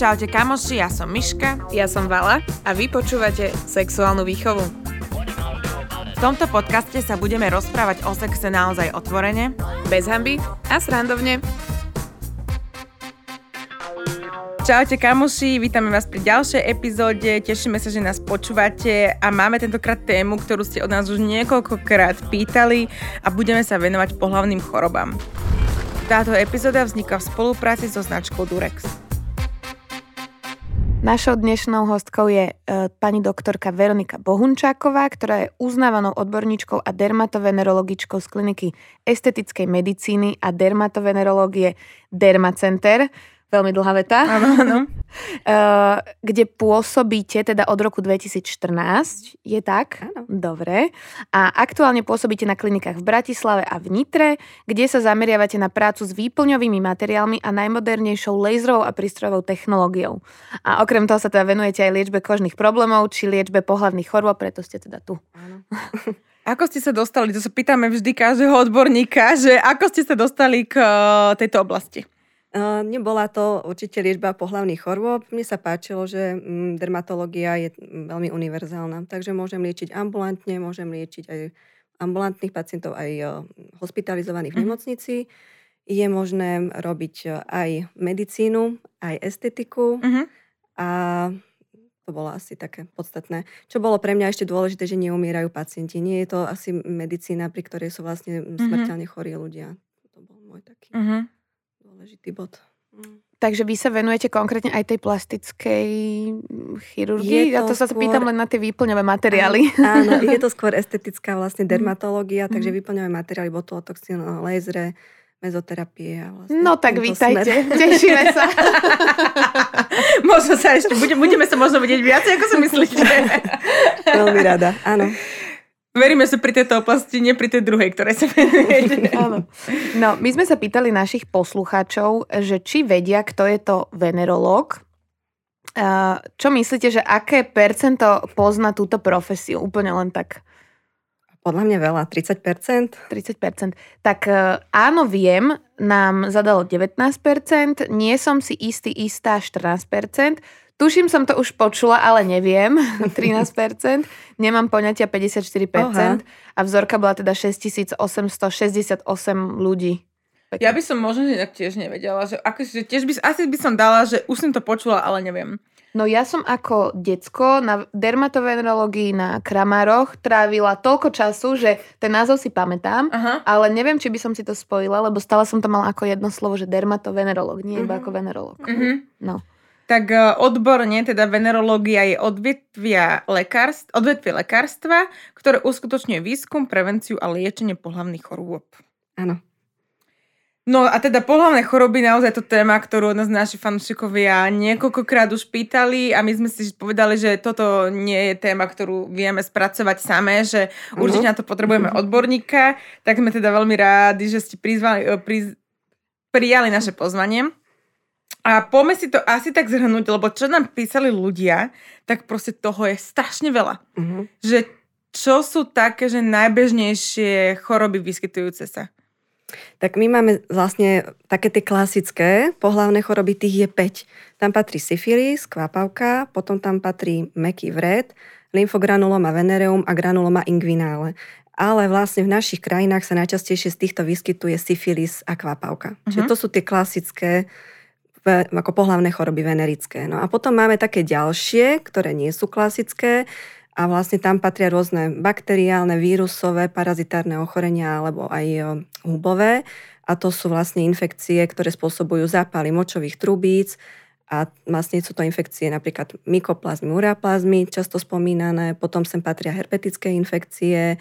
Čaute kamoši, ja som Miška Ja som Vala a vy počúvate Sexuálnu výchovu. V tomto podcaste sa budeme rozprávať o sexe naozaj otvorene. Bez hamby a srandovne. Čaute kamoši, vítame vás pri ďalšej epizóde, tešíme sa, že nás počúvate a máme tentokrát tému, ktorú ste od nás už niekoľkokrát pýtali a budeme sa venovať pohlavným chorobám. Táto epizóda vznikla v spolupráci so značkou Durex. Našou dnešnou hostkou je e, pani doktorka Veronika Bohunčáková, ktorá je uznávanou odborníčkou a dermatovenerologičkou z kliniky estetickej medicíny a dermatovenerológie Dermacenter. Veľmi dlhá veta. Áno, áno. Uh, kde pôsobíte teda od roku 2014, je tak? Áno. Dobre. A aktuálne pôsobíte na klinikách v Bratislave a v Nitre, kde sa zameriavate na prácu s výplňovými materiálmi a najmodernejšou laserovou a prístrojovou technológiou. A okrem toho sa teda venujete aj liečbe kožných problémov či liečbe pohlavných chorôb, preto ste teda tu. Áno. Ako ste sa dostali, to sa pýtame vždy každého odborníka, že ako ste sa dostali k eh, tejto oblasti? Uh, nebola to určite liečba pohlavných chorôb. Mne sa páčilo, že mm, dermatológia je mm, veľmi univerzálna. Takže môžem liečiť ambulantne, môžem liečiť aj ambulantných pacientov, aj uh, hospitalizovaných v Mhm. nemocnici. Je možné robiť uh, aj medicínu, aj estetiku Mhm. a to bolo asi také podstatné. Čo bolo pre mňa ešte dôležité, že neumierajú pacienti. Nie je to asi medicína, pri ktorej sú vlastne Mhm. smrteľne chorí ľudia. To bol môj taký Mhm. Dôležitý bod. Mm. Takže vy sa venujete konkrétne aj tej plastickej chirurgii? Ja to to sa skôr- pýtam len na tie výplňové materiály. Áno, je to skôr estetická vlastne dermatológia, takže Mhm. vyplňujeme materiály botulotoxín, lézre, mezoterapie vlastne No tak vítajte, smer. tešíme sa. možno sa ešte, budeme, budeme sa možno vidieť viacej, ako si myslíte. Veľmi rada, áno. Veríme sa pri tejto oblasti, nie pri tej druhej, ktorej sa venujete. Áno. No, my sme sa pýtali našich poslucháčov, že či vedia, kto je to venerológ. Čo myslíte, že aké percento pozná túto profesiu? Úplne len tak Podľa mňa veľa, 30%. 30%. Tak e, áno, viem, nám zadalo 19%, nie som si istý, istá 14%, tuším som to už počula, ale neviem, 13%, nemám poňatia 54% a vzorka bola teda 6868 ľudí. Ja by som možno inak tiež nevedela, že, ako, že tiež by, asi by som dala, že už som to počula, ale neviem. No ja som ako decko na dermatovenerológii na Kramároch trávila toľko času, že ten názov si pamätám, Aha. ale neviem, či by som si to spojila, lebo stále som to mala ako jedno slovo, že dermatovenerológ, nie iba Mhm. ako venerológ. Mhm. No. Tak e, odborne, teda venerológia je odvetvia lekárst, odvetvie lekárstva, ktoré uskutočňuje výskum, prevenciu a liečenie pohlavných chorôb. Áno. No a teda pohlavné choroby, naozaj to téma, ktorú od nás naši fanúšikovia niekoľkokrát už pýtali a my sme si povedali, že toto nie je téma, ktorú vieme spracovať samé, že určite na to potrebujeme odborníka, tak sme teda veľmi rádi, že ste prizvali, e, priz, prijali naše pozvanie. A poďme si to asi tak zhrnúť, lebo čo nám písali ľudia, tak proste toho je strašne veľa. Mhm. Že čo sú také, že najbežnejšie choroby vyskytujúce sa? Tak my máme vlastne také tie klasické pohlavné choroby, tých je 5. Tam patrí syfilis, kvapavka, potom tam patrí meký vred, lymfogranuloma venereum a granuloma inguinale. Ale vlastne v našich krajinách sa najčastejšie z týchto vyskytuje syfilis a kvapavka. Uh-huh. Čiže Mhm. to sú tie klasické ve- ako pohlavné choroby venerické. No a potom máme také ďalšie, ktoré nie sú klasické a vlastne tam patria rôzne bakteriálne, vírusové, parazitárne ochorenia alebo aj o, hubové. A to sú vlastne infekcie, ktoré spôsobujú zápaly močových trubíc a vlastne sú to infekcie napríklad mykoplazmy, ureaplazmy, často spomínané, potom sem patria herpetické infekcie,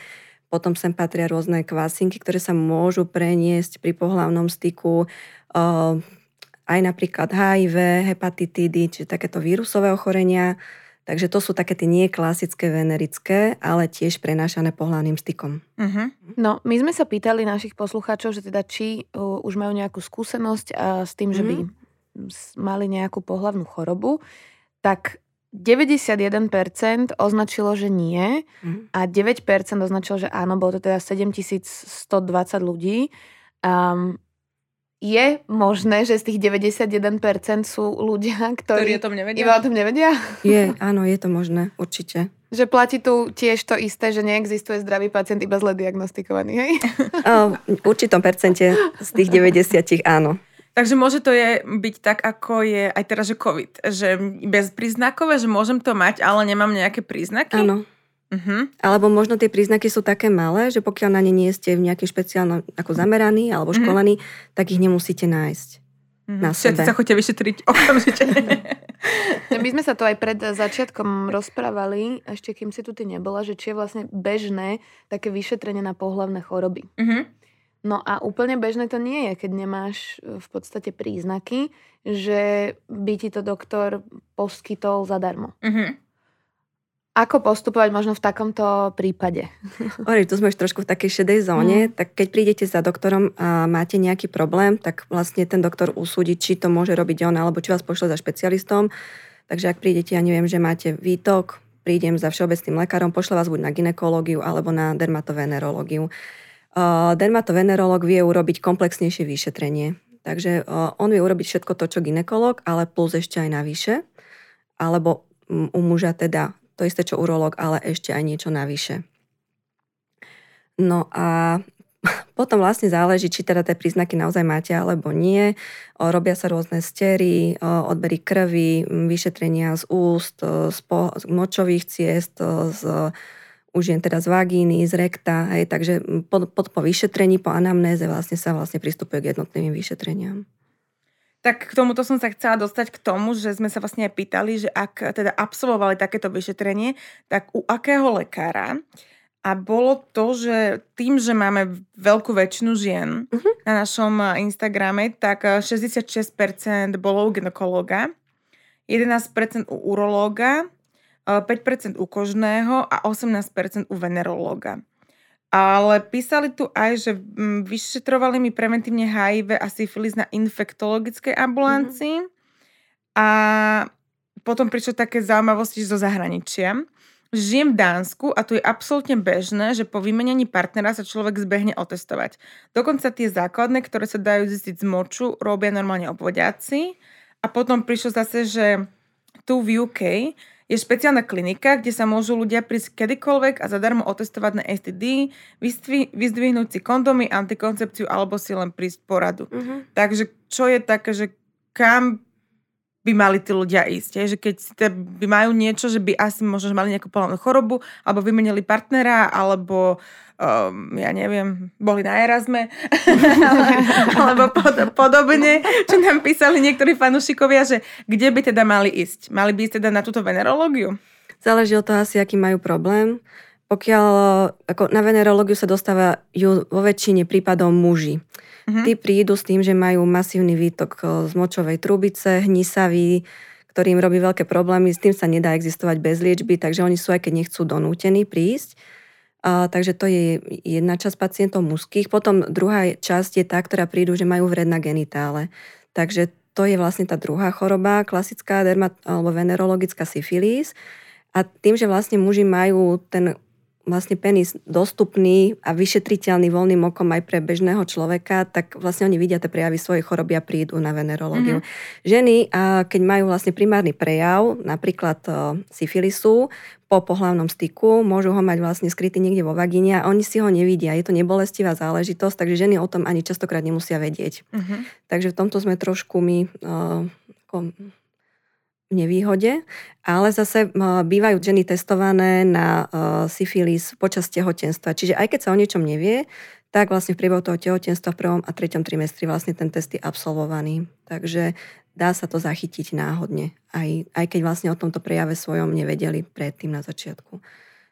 potom sem patria rôzne kvasinky, ktoré sa môžu preniesť pri pohlavnom styku, o, aj napríklad HIV, hepatitídy, čiže takéto vírusové ochorenia. Takže to sú také tie nie klasické venerické, ale tiež prenášané pohľadným stykom. Uh-huh. No, my sme sa pýtali našich poslucháčov, že teda či uh, už majú nejakú skúsenosť uh, s tým, že by s- mali nejakú pohlavnú chorobu, tak 91% označilo, že nie Mhm. a 9% označilo, že áno, bolo to teda 7120 ľudí. Um, je možné, že z tých 91% sú ľudia, ktorí, Ktorí o tom nevedia? iba o tom nevedia? Je, áno, je to možné, určite. Že platí tu tiež to isté, že neexistuje zdravý pacient iba zle diagnostikovaný, hej? V určitom percente z tých 90 áno. Takže môže to je byť tak, ako je aj teraz, že COVID. Že bezpríznakové, že môžem to mať, ale nemám nejaké príznaky? Áno. Uh-huh. Alebo možno tie príznaky sú také malé, že pokiaľ na ne nie ste v nejakým špeciálnom ako zameraní alebo Mhm. školení, tak ich nemusíte nájsť. Na Všetci sebe. sa chodíte vyšetriť okamžite. My sme sa to aj pred začiatkom rozprávali, ešte kým si tu ty nebola, že či je vlastne bežné také vyšetrenie na pohlavné choroby. uh-huh. No a úplne bežné to nie je, keď nemáš e, v podstate príznaky, že by ti to doktor poskytol zadarmo. Uh-huh. Ako postupovať možno v takomto prípade? Hovorí, tu sme už trošku v takej šedej zóne, tak keď prídete za doktorom a máte nejaký problém, tak vlastne ten doktor usúdi, či to môže robiť on, alebo či vás pošle za špecialistom. Takže ak prídete, ja neviem, že máte výtok, prídem za všeobecným lekárom, pošle vás buď na ginekológiu alebo na dermatovenerológiu. Uh, dermatovenerológ vie urobiť komplexnejšie vyšetrenie. Takže uh, on vie urobiť všetko to, čo ginekolog, ale plus ešte aj navyše. Alebo mm, u muža teda to isté, čo urológ, ale ešte aj niečo navyše. No a potom vlastne záleží, či teda tie príznaky naozaj máte alebo nie. Robia sa rôzne stery, odbery krvi, vyšetrenia z úst, z, močových ciest, z, už jen teda z vagíny, z rekta. Hej, takže m, po, po, vyšetrení, po anamnéze vlastne sa vlastne pristupuje k jednotným vyšetreniam. Tak k tomuto som sa chcela dostať k tomu, že sme sa vlastne aj pýtali, že ak teda absolvovali takéto vyšetrenie, tak u akého lekára. A bolo to, že tým, že máme veľkú väčšinu žien Mhm. na našom eh, Instagrame, tak eh, 66% bolo u ginekologa, 11% u urológa, eh, 5% u kožného a 18% u venerológa. Ale písali tu aj, že mm, vyšetrovali mi preventívne HIV a syfilis na infektologickej ambulancii. A potom prišlo také zaujímavosti zo zahraničia. Žijem v Dánsku a tu je absolútne bežné, že po vymenení partnera sa človek zbehne otestovať. Dokonca tie základné, ktoré sa dajú zistiť z moču, robia normálne obvodiaci. A potom prišlo zase, že tu v UK je špeciálna klinika, kde sa môžu ľudia prísť kedykoľvek a zadarmo otestovať na STD, vystvi- vyzdvihnúť si kondomy, antikoncepciu alebo si len prísť poradu. Takže čo je také, že kam by mali tí ľudia ísť? Je? Že keď by majú niečo, že by asi možno že mali nejakú pohľadnú chorobu, alebo vymenili partnera, alebo um, ja neviem, boli na Erasme, alebo pod, podobne, čo nám písali niektorí fanúšikovia, že kde by teda mali ísť? Mali by ísť teda na túto venerológiu? Záleží od toho asi, aký majú problém. Pokiaľ ako na venerológiu sa dostávajú vo väčšine prípadov muži. Mhm. Tí prídu s tým, že majú masívny výtok e, z močovej trubice, hnisavý, ktorý im robí veľké problémy. S tým sa nedá existovať bez liečby, takže oni sú aj keď nechcú donútení prísť. Takže to je jedna časť pacientov mužských. Potom druhá časť je tá, ktorá prídu, že majú vred na genitále. Takže to je vlastne tá druhá choroba, klasická dermat- alebo venerologická syfilis. A tým, že vlastne muži majú ten vlastne penis dostupný a vyšetriteľný voľným okom aj pre bežného človeka, tak vlastne oni vidia tie prejavy svojej choroby a prídu na venerológiu. Mm-hmm. Ženy, a keď majú vlastne primárny prejav, napríklad o, syfilisu, po pohlavnom styku, môžu ho mať vlastne skrytý niekde vo vagíne a oni si ho nevidia. Je to nebolestivá záležitosť, takže ženy o tom ani častokrát nemusia vedieť. Uh-huh. Takže v tomto sme trošku my uh, ako nevýhode, ale zase bývajú ženy testované na uh, syfilis počas tehotenstva. Čiže aj keď sa o niečom nevie, tak vlastne v priebehu toho tehotenstva v prvom a treťom trimestri vlastne ten test je absolvovaný. Takže dá sa to zachytiť náhodne, aj, aj keď vlastne o tomto prejave svojom nevedeli predtým na začiatku.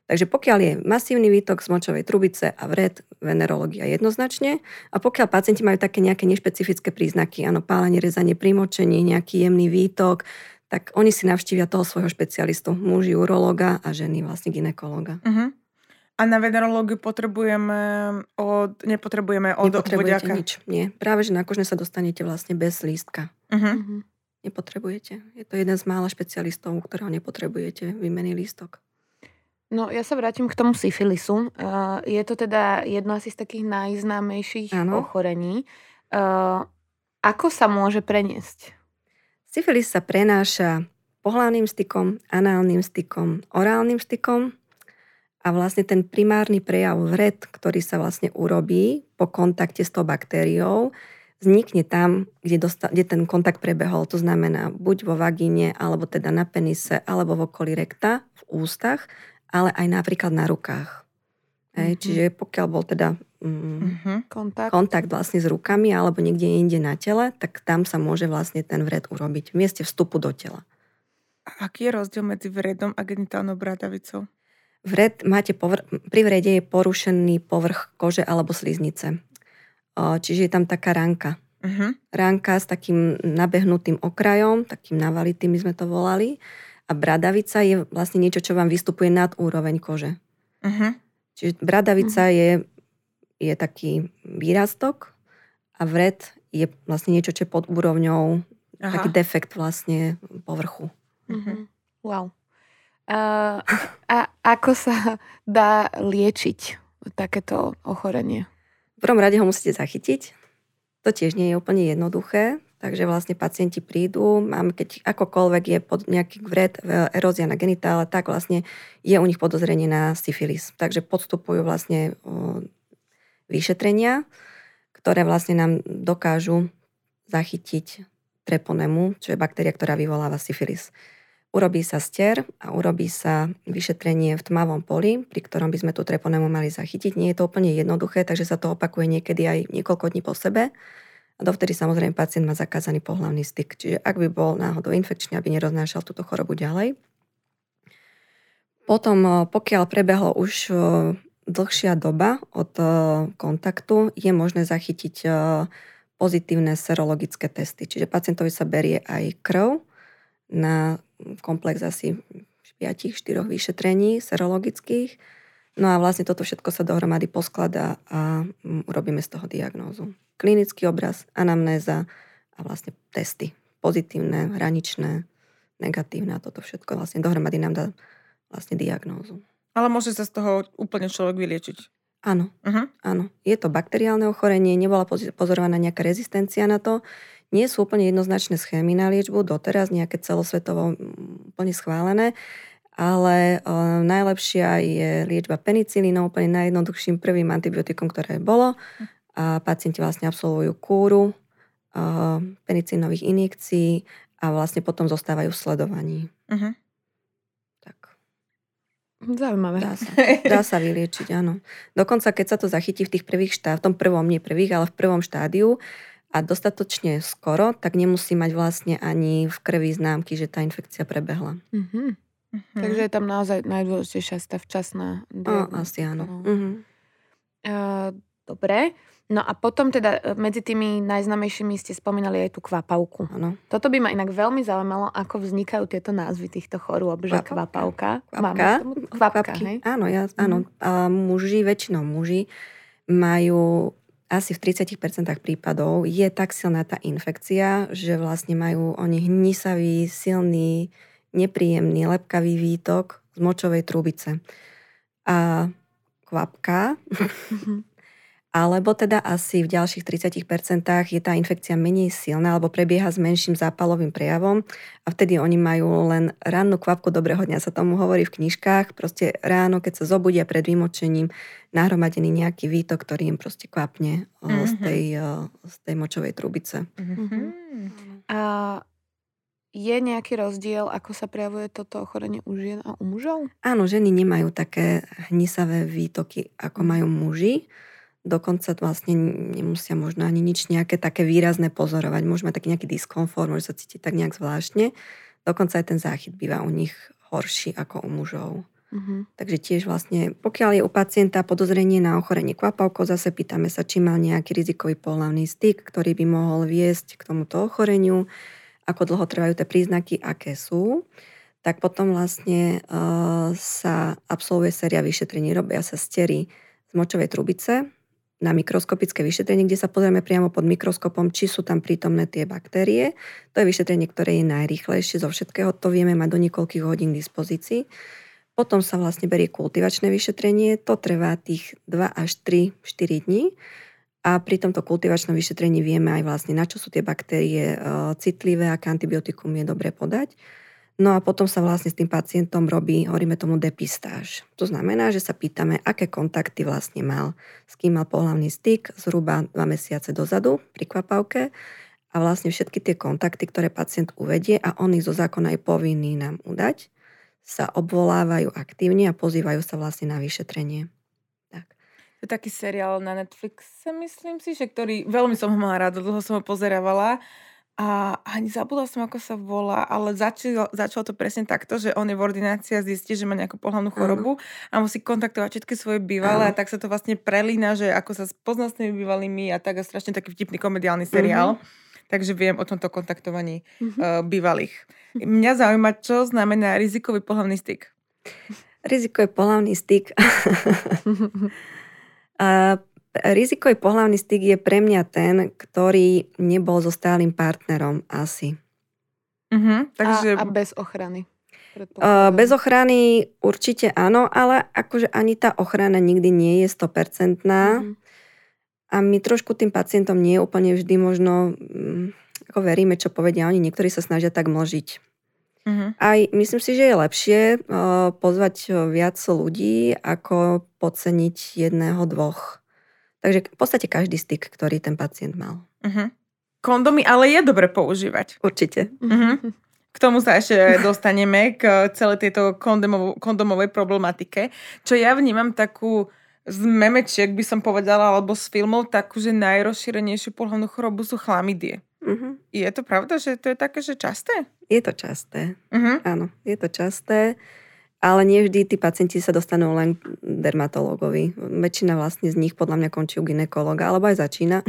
Takže pokiaľ je masívny výtok z močovej trubice a vred, venerológia jednoznačne. A pokiaľ pacienti majú také nejaké nešpecifické príznaky, áno, pálenie, rezanie pri močení, nejaký jemný výtok, tak oni si navštívia toho svojho špecialistu, muži urológa a ženy vlastne ginekologa. Uh-huh. A na venerológiu potrebujeme od, nepotrebujeme od Nepotrebujete obvodiaka. nič. Nie. Práve, že na kožne sa dostanete vlastne bez lístka. Uh-huh. Mhm. Nepotrebujete. Je to jeden z mála špecialistov, ktorého nepotrebujete výmený lístok. No ja sa vrátim k tomu syfilisu. Uh, je to teda jedno asi z takých najznámejších Áno. ochorení. Uh, ako sa môže preniesť? Syfilis sa prenáša pohľavným stykom, análnym stykom, orálnym stykom a vlastne ten primárny prejav vred, ktorý sa vlastne urobí po kontakte s tou baktériou, vznikne tam, kde, dosta- kde ten kontakt prebehol. To znamená buď vo vagíne, alebo teda na penise, alebo v okolí rekta, v ústach, ale aj napríklad na rukách. Hej, mm-hmm. Čiže pokiaľ bol teda mm, kontakt. kontakt vlastne s rukami alebo niekde inde na tele, tak tam sa môže vlastne ten vred urobiť v mieste vstupu do tela. A aký je rozdiel medzi vredom a genitálnou bradavicou? Vred máte povr- pri vrede je porušený povrch kože alebo sliznice. Čiže je tam taká ránka. Uh-huh. Ránka s takým nabehnutým okrajom, takým navalitým sme to volali. A bradavica je vlastne niečo, čo vám vystupuje nad úroveň kože. Uh-huh. Čiže bradavica uh-huh. je, je taký výrastok a vred je vlastne niečo, čo je pod úrovňou, Aha. taký defekt vlastne povrchu. Uh-huh. Wow. Uh, a ako sa dá liečiť takéto ochorenie? V prvom rade ho musíte zachytiť. To tiež nie je úplne jednoduché, takže vlastne pacienti prídu, máme, keď akokoľvek je pod nejaký vred, erózia na genitále, tak vlastne je u nich podozrenie na syfilis. Takže podstupujú vlastne vyšetrenia, ktoré vlastne nám dokážu zachytiť treponemu, čo je baktéria, ktorá vyvoláva syfilis. Urobí sa stier a urobí sa vyšetrenie v tmavom poli, pri ktorom by sme tú treponemu mali zachytiť. Nie je to úplne jednoduché, takže sa to opakuje niekedy aj niekoľko dní po sebe. A dovtedy samozrejme pacient má zakázaný pohľavný styk. Čiže ak by bol náhodou infekčný, aby neroznášal túto chorobu ďalej. Potom, eh, pokiaľ prebehlo už eh, dlhšia doba od eh, kontaktu, je možné zachytiť pozitívne serologické testy. Čiže pacientovi sa berie aj krv na komplex asi 5-4 vyšetrení serologických. No a vlastne toto všetko sa dohromady poskladá a urobíme z toho diagnózu. Klinický obraz, anamnéza a vlastne testy. Pozitívne, hraničné, negatívne a toto všetko vlastne dohromady nám dá vlastne diagnózu. Ale môže sa z toho úplne človek vyliečiť? Áno, uh-huh. áno. Je to bakteriálne ochorenie, nebola pozorovaná nejaká rezistencia na to nie sú úplne jednoznačné schémy na liečbu, doteraz nejaké celosvetovo úplne schválené, ale uh, najlepšia je liečba penicilínou, úplne najjednoduchším prvým antibiotikom, ktoré bolo. A pacienti vlastne absolvujú kúru uh, penicilínových injekcií a vlastne potom zostávajú v sledovaní. Uh-huh. Zaujímavé. Dá sa, dá sa vyliečiť, áno. Dokonca, keď sa to zachytí v tých prvých štá, v tom prvom, nie prvých, ale v prvom štádiu, a dostatočne skoro, tak nemusí mať vlastne ani v krvi známky, že tá infekcia prebehla. Mm-hmm. Mm-hmm. Takže je tam naozaj najdôležitejšia tá včasná diagnostika. asi áno. Mm-hmm. Uh, dobre. No a potom teda e, medzi tými najznamejšími ste spomínali aj tú kvapavku. Ano. Toto by ma inak veľmi zaujímalo, ako vznikajú tieto názvy týchto chorôb, že kvapavka. Kvapka. Kvapka, hej? Áno, ja, áno. Mm. A muži, väčšinou muži, majú asi v 30% prípadov je tak silná tá infekcia, že vlastne majú oni hnisavý, silný, nepríjemný, lepkavý výtok z močovej trubice. A kvapka mhm. Alebo teda asi v ďalších 30% je tá infekcia menej silná alebo prebieha s menším zápalovým prejavom a vtedy oni majú len rannú kvapku dobrého dňa, sa tomu hovorí v knižkách. Proste ráno, keď sa zobudia pred vymočením, nahromadený nejaký výtok, ktorý im proste kvapne mm-hmm. z, tej, z tej močovej trubice. Mm-hmm. A je nejaký rozdiel, ako sa prejavuje toto ochorenie u žien a u mužov? Áno, ženy nemajú také hnisavé výtoky, ako majú muži dokonca vlastne nemusia možno ani nič nejaké také výrazné pozorovať. Môže mať taký nejaký diskomfort, môže sa cítiť tak nejak zvláštne. Dokonca aj ten záchyt býva u nich horší ako u mužov. Uh-huh. Takže tiež vlastne, pokiaľ je u pacienta podozrenie na ochorenie kvapavkou, zase pýtame sa, či mal nejaký rizikový pohľavný styk, ktorý by mohol viesť k tomuto ochoreniu, ako dlho trvajú tie príznaky, aké sú tak potom vlastne uh, sa absolvuje séria vyšetrení, robia sa stery z močovej trubice, na mikroskopické vyšetrenie, kde sa pozrieme priamo pod mikroskopom, či sú tam prítomné tie baktérie. To je vyšetrenie, ktoré je najrýchlejšie zo všetkého. To vieme mať do niekoľkých hodín k dispozícii. Potom sa vlastne berie kultivačné vyšetrenie. To trvá tých 2 až 3, 4 dní. A pri tomto kultivačnom vyšetrení vieme aj vlastne, na čo sú tie baktérie e, citlivé, aké antibiotikum je dobre podať. No a potom sa vlastne s tým pacientom robí, hovoríme tomu depistáž. To znamená, že sa pýtame, aké kontakty vlastne mal, s kým mal pohľavný styk zhruba dva mesiace dozadu pri kvapavke a vlastne všetky tie kontakty, ktoré pacient uvedie a on ich zo zákona je povinný nám udať, sa obvolávajú aktívne a pozývajú sa vlastne na vyšetrenie. Tak. To je taký seriál na Netflixe, myslím si, že ktorý, veľmi som ho mala rada, dlho som ho pozerávala a ani zabudla som, ako sa volá, ale začalo, začalo to presne takto, že on je v ordinácii a zistí, že má nejakú pohľadnú chorobu a musí kontaktovať všetky svoje bývalé a tak sa to vlastne prelína, že ako sa spozná s tými bývalými a tak a strašne taký vtipný komediálny seriál. Mm-hmm. Takže viem o tomto kontaktovaní mm-hmm. uh, bývalých. Mňa zaujíma, čo znamená rizikový pohľavný styk. Rizikový pohľavný styk. uh, rizikový pohľavný styk je pre mňa ten, ktorý nebol so stálym partnerom asi. Uh-huh, takže... a, a bez ochrany. Uh, bez ochrany určite áno, ale akože ani tá ochrana nikdy nie je 100%. Uh-huh. A my trošku tým pacientom nie je úplne vždy možno, um, ako veríme, čo povedia oni, niektorí sa snažia tak mlžiť. Uh-huh. Aj myslím si, že je lepšie uh, pozvať viac ľudí, ako podceniť jedného, dvoch. Takže v podstate každý styk, ktorý ten pacient mal. Uh-huh. Kondomy ale je dobre používať. Určite. Uh-huh. K tomu sa ešte dostaneme, k celej tejto kondomov, kondomovej problematike. Čo ja vnímam takú z memečiek, by som povedala, alebo z filmov, takú, že najrozšírenejšiu pohľadnú chorobu sú chlamydie. Uh-huh. Je to pravda, že to je také, že časté? Je to časté. Uh-huh. Áno, je to časté ale nie vždy tí pacienti sa dostanú len k dermatológovi. Väčšina vlastne z nich podľa mňa končí u ginekologa, alebo aj začína.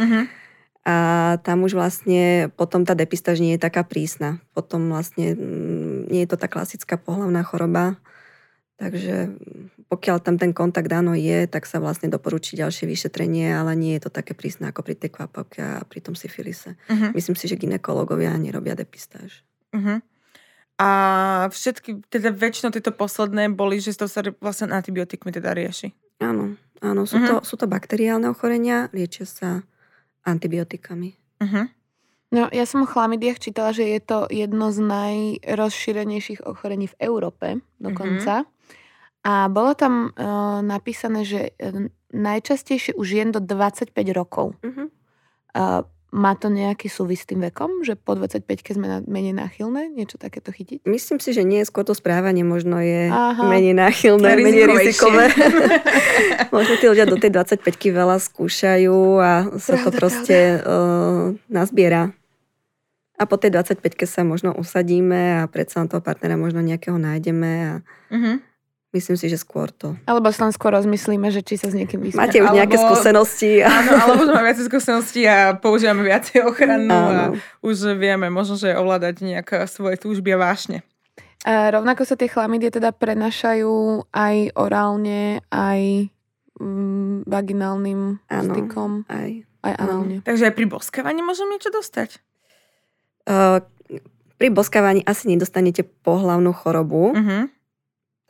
Uh-huh. A tam už vlastne potom tá depistáž nie je taká prísna. Potom vlastne mm, nie je to tá klasická pohľavná choroba. Takže pokiaľ tam ten kontakt áno je, tak sa vlastne doporučí ďalšie vyšetrenie, ale nie je to také prísne ako pri tej kvapavke a pri tom syfilise. Uh-huh. Myslím si, že ginekológovia nerobia depistáž. Uh-huh. A všetky, teda väčšinou tieto posledné boli, že to sa vlastne antibiotikmi teda rieši. Áno, áno, sú, uh-huh. to, sú to bakteriálne ochorenia, liečia sa antibiotikami. Uh-huh. No, ja som o chlamidiach čítala, že je to jedno z najrozšírenejších ochorení v Európe dokonca. Uh-huh. A bolo tam uh, napísané, že uh, najčastejšie už jen do 25 rokov. Uh-huh. Uh, má to nejaký súvis s tým vekom, že po 25 keď sme na, menej náchylné niečo takéto chytiť? Myslím si, že nie, skôr to správanie možno je Aha. menej náchylné, menej rizikové. možno tí ľudia do tej 25 veľa skúšajú a sa pravda, to proste uh, nazbiera. A po tej 25 sa možno usadíme a predsa na toho partnera možno nejakého nájdeme a uh-huh. Myslím si, že skôr to. Alebo sa len skôr rozmyslíme, že či sa s niekým vyspia. Máte už alebo, nejaké skúsenosti. A... Áno, alebo máme viacej skúseností a používame viacej ochranu áno. a už vieme možno, že ovládať nejak svoje túžby a vášne. A rovnako sa tie chlamydie teda prenašajú aj orálne, aj mm, vaginálnym áno, stykom. Aj, aj análne. Takže aj pri boskávaní môžem niečo dostať? Uh, pri boskávaní asi nedostanete pohlavnú chorobu. Uh-huh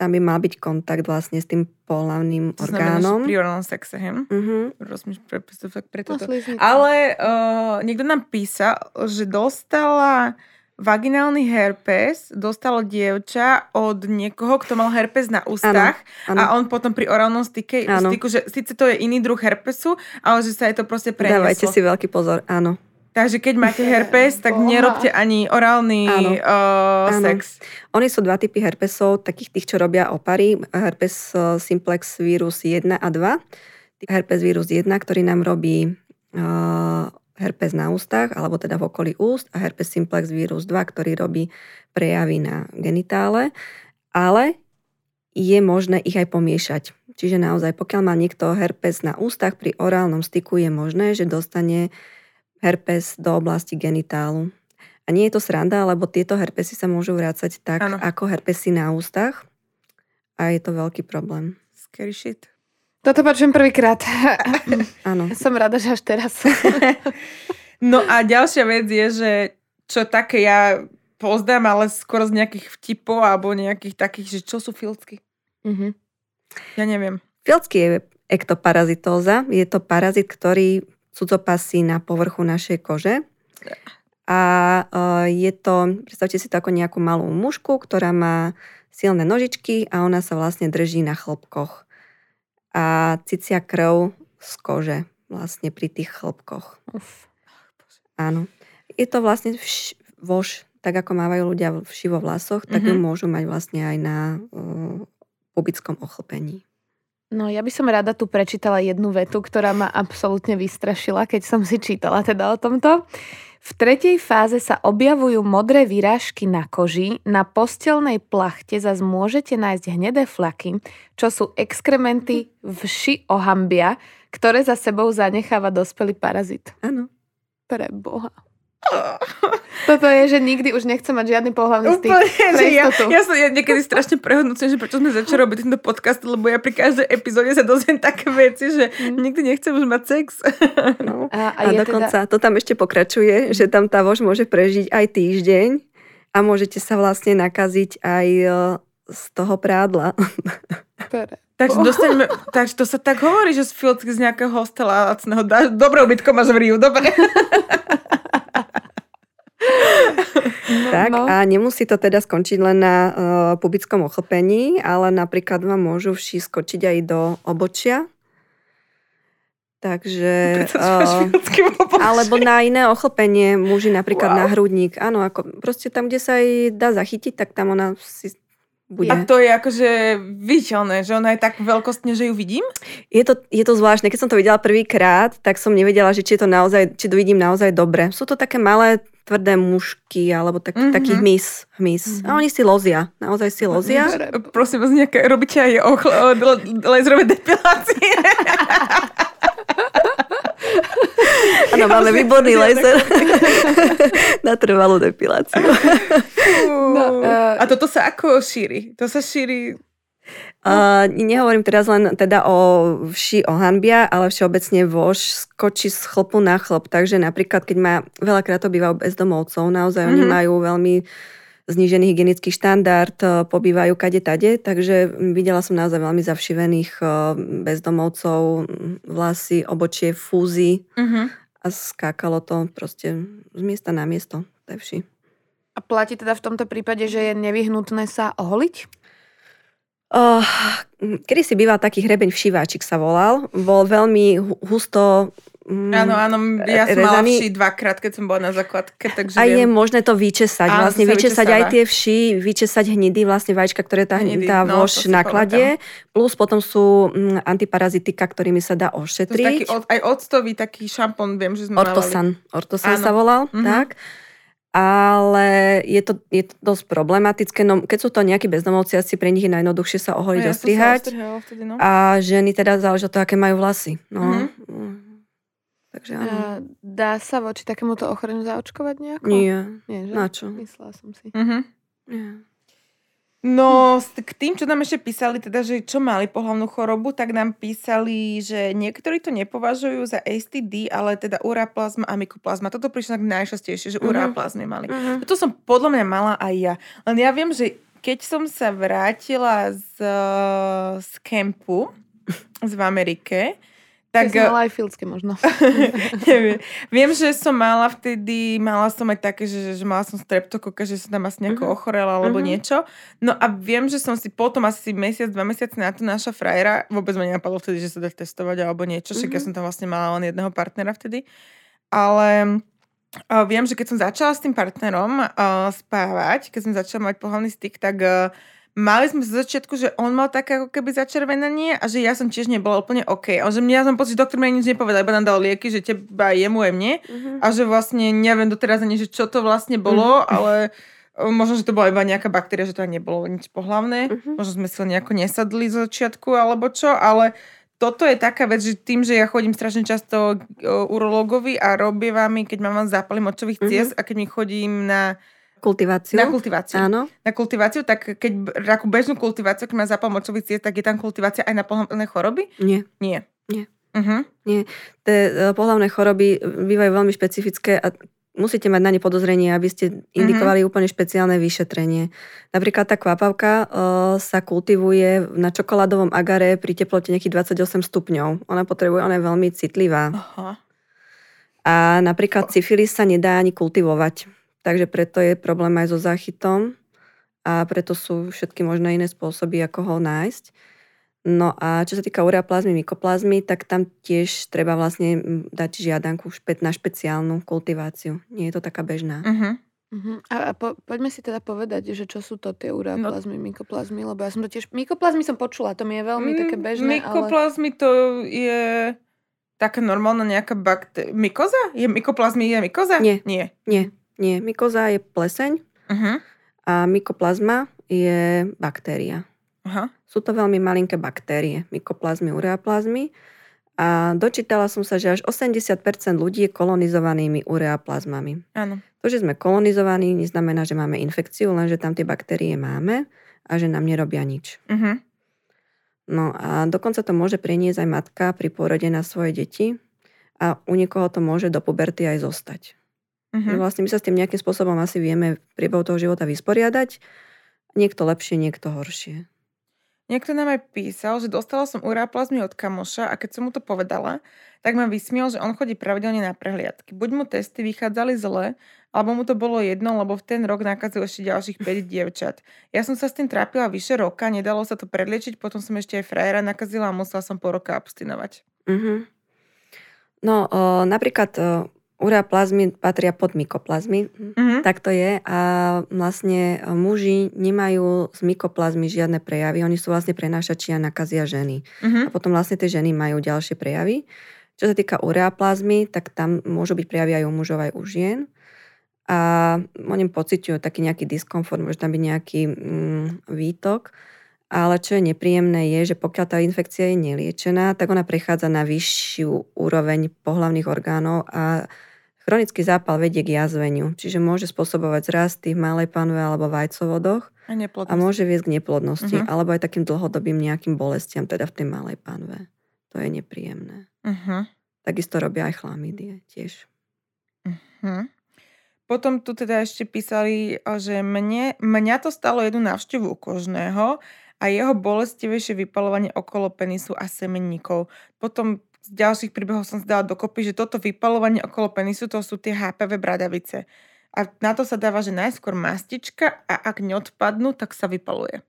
tam by mal byť kontakt vlastne s tým pohľavným orgánom. To pri orálnom sexe, hej? Uh-huh. Pre, pre, toto. Ale uh, niekto nám písal, že dostala vaginálny herpes dostalo dievča od niekoho, kto mal herpes na ústach ano, ano. a on potom pri orálnom styke, styku, že síce to je iný druh herpesu, ale že sa je to proste prenieslo. Dávajte si veľký pozor, áno. Takže keď máte herpes, tak Boha. nerobte ani orálny áno. Uh, áno. sex. Oni sú dva typy herpesov, takých tých, čo robia opary. Herpes uh, simplex vírus 1 a 2. Herpes vírus 1, ktorý nám robí uh, herpes na ústach, alebo teda v okolí úst a herpes simplex vírus 2, ktorý robí prejavy na genitále. Ale je možné ich aj pomiešať. Čiže naozaj, pokiaľ má niekto herpes na ústach, pri orálnom styku je možné, že dostane herpes do oblasti genitálu. A nie je to sranda, lebo tieto herpesy sa môžu vrácať tak, ano. ako herpesy na ústach. A je to veľký problém. Scary shit. Toto počujem prvýkrát. Áno. Som rada, že až teraz. no a ďalšia vec je, že čo také ja poznám, ale skoro z nejakých vtipov alebo nejakých takých, že čo sú filcky. Mm-hmm. Ja neviem. Filcky je ektoparazitóza. Je to parazit, ktorý cudzopasí na povrchu našej kože. A e, je to, predstavte si to ako nejakú malú mušku, ktorá má silné nožičky a ona sa vlastne drží na chlopkoch. A cicia krv z kože vlastne pri tých chlopkoch. Uf. Áno. Je to vlastne vš- vož, tak ako mávajú ľudia vši vo vlasoch, tak mm-hmm. ju môžu mať vlastne aj na uh, pubickom ochlpení. No ja by som rada tu prečítala jednu vetu, ktorá ma absolútne vystrašila, keď som si čítala teda o tomto. V tretej fáze sa objavujú modré výrážky na koži, na postelnej plachte zas môžete nájsť hnedé flaky, čo sú exkrementy vši ohambia, ktoré za sebou zanecháva dospelý parazit. Áno. Pre Boha. Toto je, že nikdy už nechcem mať žiadny pohľavný styk. Úplne, že ja, ja som ja niekedy strašne prehodnúcem, že prečo sme začali robiť tento podcast, lebo ja pri každej epizóde sa dozviem také veci, že mm. nikdy nechcem už mať sex. No. A, a, a dokonca teda... to tam ešte pokračuje, že tam tá vož môže prežiť aj týždeň a môžete sa vlastne nakaziť aj e, z toho prádla. Takže dostaneme, takže to sa tak hovorí, že z filtky z nejakého hostela lacného dáš dobré ubytko máš v Riu, dobre. No, tak no. a nemusí to teda skončiť len na uh, pubickom ochlpení, ale napríklad vám môžu vši skočiť aj do obočia. Takže... Uh, alebo na iné ochlpenie, muži napríklad wow. na hrudník. Áno, ako proste tam, kde sa aj dá zachytiť, tak tam ona si bude. A to je akože viditeľné, že ona je tak veľkostne, že ju vidím? Je to, je to zvláštne. Keď som to videla prvýkrát, tak som nevedela, že či, je to naozaj, či to vidím naozaj dobre. Sú to také malé tvrdé mušky, alebo tak, mm-hmm. taký hmyz. hmyz. Mm-hmm. A oni si lozia. Naozaj si lozia. Prosím vás, nejaké, robíte aj ochl- laserové depilácie? Áno, máme výborný laser na trvalú depiláciu. Uh, a toto sa ako šíri? To sa šíri Uh, nehovorím teraz len teda o vši o hanbia, ale všeobecne vož skočí z chlpu na chlop. Takže napríklad, keď má, veľakrát to býva bezdomovcov, naozaj mm-hmm. oni mhm. majú veľmi znížený hygienický štandard, e, pobývajú kade tade, takže videla som naozaj veľmi zavšivených e, bezdomovcov, vlasy, obočie, fúzy mm-hmm. a skákalo to proste z miesta na miesto, to je vši. A platí teda v tomto prípade, že je nevyhnutné sa oholiť? Uh, kedy si býval taký hrebeň všiváčik sa volal. Bol veľmi husto mm, Áno, áno, ja som mala vši dvakrát, keď som bola na základke. Takže a viem. je možné to vyčesať. Áno, vlastne vyčesať aj tie vši, vyčesať hnidy, vlastne vajíčka, ktoré tá, hnidy, tá no, vož nakladie. Plus potom sú mm, antiparazitika, ktorými sa dá ošetriť. To taký, aj octový taký šampón, viem, že sme Ortosan. mali. Ortosan sa volal, mm-hmm. tak ale je to, je to dosť problematické. No, keď sú to nejakí bezdomovci, asi pre nich je najjednoduchšie sa oholiť, no, ja ostrihať. Vtedy, no. A ženy teda záleží od toho, aké majú vlasy. No. Mm-hmm. Takže áno. Dá sa voči takémuto ochoreniu zaočkovať nejako? Nie. Nie že? Na čo? Myslela som si. Mm-hmm. Nie. No, k tým, čo nám ešte písali, teda, že čo mali pohľavnú chorobu, tak nám písali, že niektorí to nepovažujú za STD, ale teda ureaplazma a mykoplazma. Toto prišlo tak najčastejšie, že uh-huh. ureaplazmy mali. Uh-huh. Toto som podľa mňa mala aj ja. Len ja viem, že keď som sa vrátila z, z kempu v Amerike, tak, ja mala aj filcké možno. neviem. Viem, že som mala vtedy, mala som aj také, že, že mala som streptokoka, že som tam asi nejako uh-huh. ochorela alebo uh-huh. niečo. No a viem, že som si potom asi mesiac, dva mesiace na to naša frajera, vôbec ma nenapadlo vtedy, že sa dá testovať alebo niečo, však uh-huh. ja som tam vlastne mala len jedného partnera vtedy. Ale uh, viem, že keď som začala s tým partnerom uh, spávať, keď som začala mať pohľadný styk, tak uh, mali sme za začiatku, že on mal také ako keby začervenanie a že ja som tiež nebola úplne OK. A že mňa som pocit, že doktor mi nič nepovedal, iba nám dal lieky, že teba jemu aj mne. Uh-huh. A že vlastne neviem doteraz ani, že čo to vlastne bolo, uh-huh. ale e, možno, že to bola iba nejaká baktéria, že to nebolo nič pohlavné. Uh-huh. Možno sme sa nejako nesadli z začiatku alebo čo, ale toto je taká vec, že tým, že ja chodím strašne často e, urologovi a robievam mi, keď mám zápaly močových ciest uh-huh. a keď mi chodím na Kultiváciu? Na kultiváciu. Áno. Na kultiváciu, tak keď takú bežnú kultiváciu, keď má močový ciest, tak je tam kultivácia aj na pohľadné choroby? Nie. Nie. Nie. Uh-huh. Nie. Tie pohľavné choroby bývajú veľmi špecifické a musíte mať na ne podozrenie, aby ste indikovali mm-hmm. úplne špeciálne vyšetrenie. Napríklad tá kvapavka uh, sa kultivuje na čokoládovom agare pri teplote nejakých 28 stupňov. Ona potrebuje, ona je veľmi citlivá. Aha. A napríklad syfilis sa nedá ani kultivovať. Takže preto je problém aj so záchytom a preto sú všetky možné iné spôsoby, ako ho nájsť. No a čo sa týka ureaplazmy, mykoplazmy, tak tam tiež treba vlastne dať žiadanku na špeciálnu kultiváciu. Nie je to taká bežná. Uh-huh. Uh-huh. A, a po, poďme si teda povedať, že čo sú to tie ureaplazmy, no. mykoplazmy, lebo ja som to tiež... Mykoplazmy som počula, to mi je veľmi mm, také bežné, Mykoplazmy ale... to je taká normálna nejaká baktéria. Mykoza? Je mykoplazmy je mykoza? Nie. Nie. Nie. Nie. Mykoza je pleseň uh-huh. a mykoplazma je baktéria. Aha. Sú to veľmi malinké baktérie, mykoplazmy, ureaplazmy. A dočítala som sa, že až 80% ľudí je kolonizovanými ureaplazmami. Áno. To, že sme kolonizovaní, neznamená, že máme infekciu, len že tam tie baktérie máme a že nám nerobia nič. Uh-huh. No a dokonca to môže preniesť aj matka pri pôrode na svoje deti a u niekoho to môže do puberty aj zostať. Uh-huh. Vlastne my sa s tým nejakým spôsobom asi vieme priebehu toho života vysporiadať. Niekto lepšie, niekto horšie. Niekto nám aj písal, že dostala som uráplazmy od kamoša a keď som mu to povedala, tak ma vysmiel, že on chodí pravidelne na prehliadky. Buď mu testy vychádzali zle, alebo mu to bolo jedno, lebo v ten rok nakazil ešte ďalších 5 dievčat. Ja som sa s tým trápila vyše roka, nedalo sa to predliečiť, potom som ešte aj frajera nakazila a musela som po roka abstinovať. Mm-hmm. No, o, napríklad o, ureaplazmy patria pod mykoplazmy, mm-hmm. tak to je. A vlastne muži nemajú z mykoplazmy žiadne prejavy, oni sú vlastne prenášači a nakazia ženy. Mm-hmm. A potom vlastne tie ženy majú ďalšie prejavy. Čo sa týka ureaplazmy, tak tam môžu byť prejavy aj u mužov, aj u žien. A oni pociťujú taký nejaký diskomfort, môže tam byť nejaký mm, výtok. Ale čo je nepríjemné je, že pokiaľ tá infekcia je neliečená, tak ona prechádza na vyššiu úroveň pohlavných orgánov a Chronický zápal vedie k jazveniu, čiže môže spôsobovať zrasty v malej panve alebo vajcovodoch a, a môže viesť k neplodnosti uh-huh. alebo aj takým dlhodobým nejakým bolestiam, teda v tej malej panve. To je nepríjemné. Uh-huh. Takisto robia aj chlamídie tiež. Uh-huh. Potom tu teda ešte písali, že mne, mňa to stalo jednu návštevu kožného a jeho bolestivejšie vypalovanie okolo penisu a semenníkov. Potom z ďalších príbehov som si dala dokopy, že toto vypalovanie okolo penisu, to sú tie HPV bradavice. A na to sa dáva, že najskôr mastička a ak neodpadnú, tak sa vypaluje.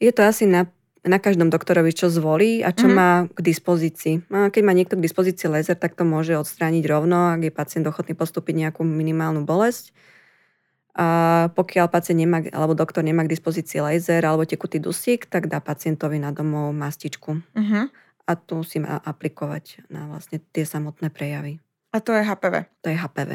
Je to asi na, na každom doktorovi, čo zvolí a čo mm-hmm. má k dispozícii. A keď má niekto k dispozícii laser, tak to môže odstrániť rovno, ak je pacient ochotný postúpiť nejakú minimálnu bolesť. A pokiaľ pacient nemá, alebo doktor nemá k dispozícii laser alebo tekutý dusík, tak dá pacientovi na domov mastičku. Mm-hmm a tu si má aplikovať na vlastne tie samotné prejavy. A to je HPV? To je HPV.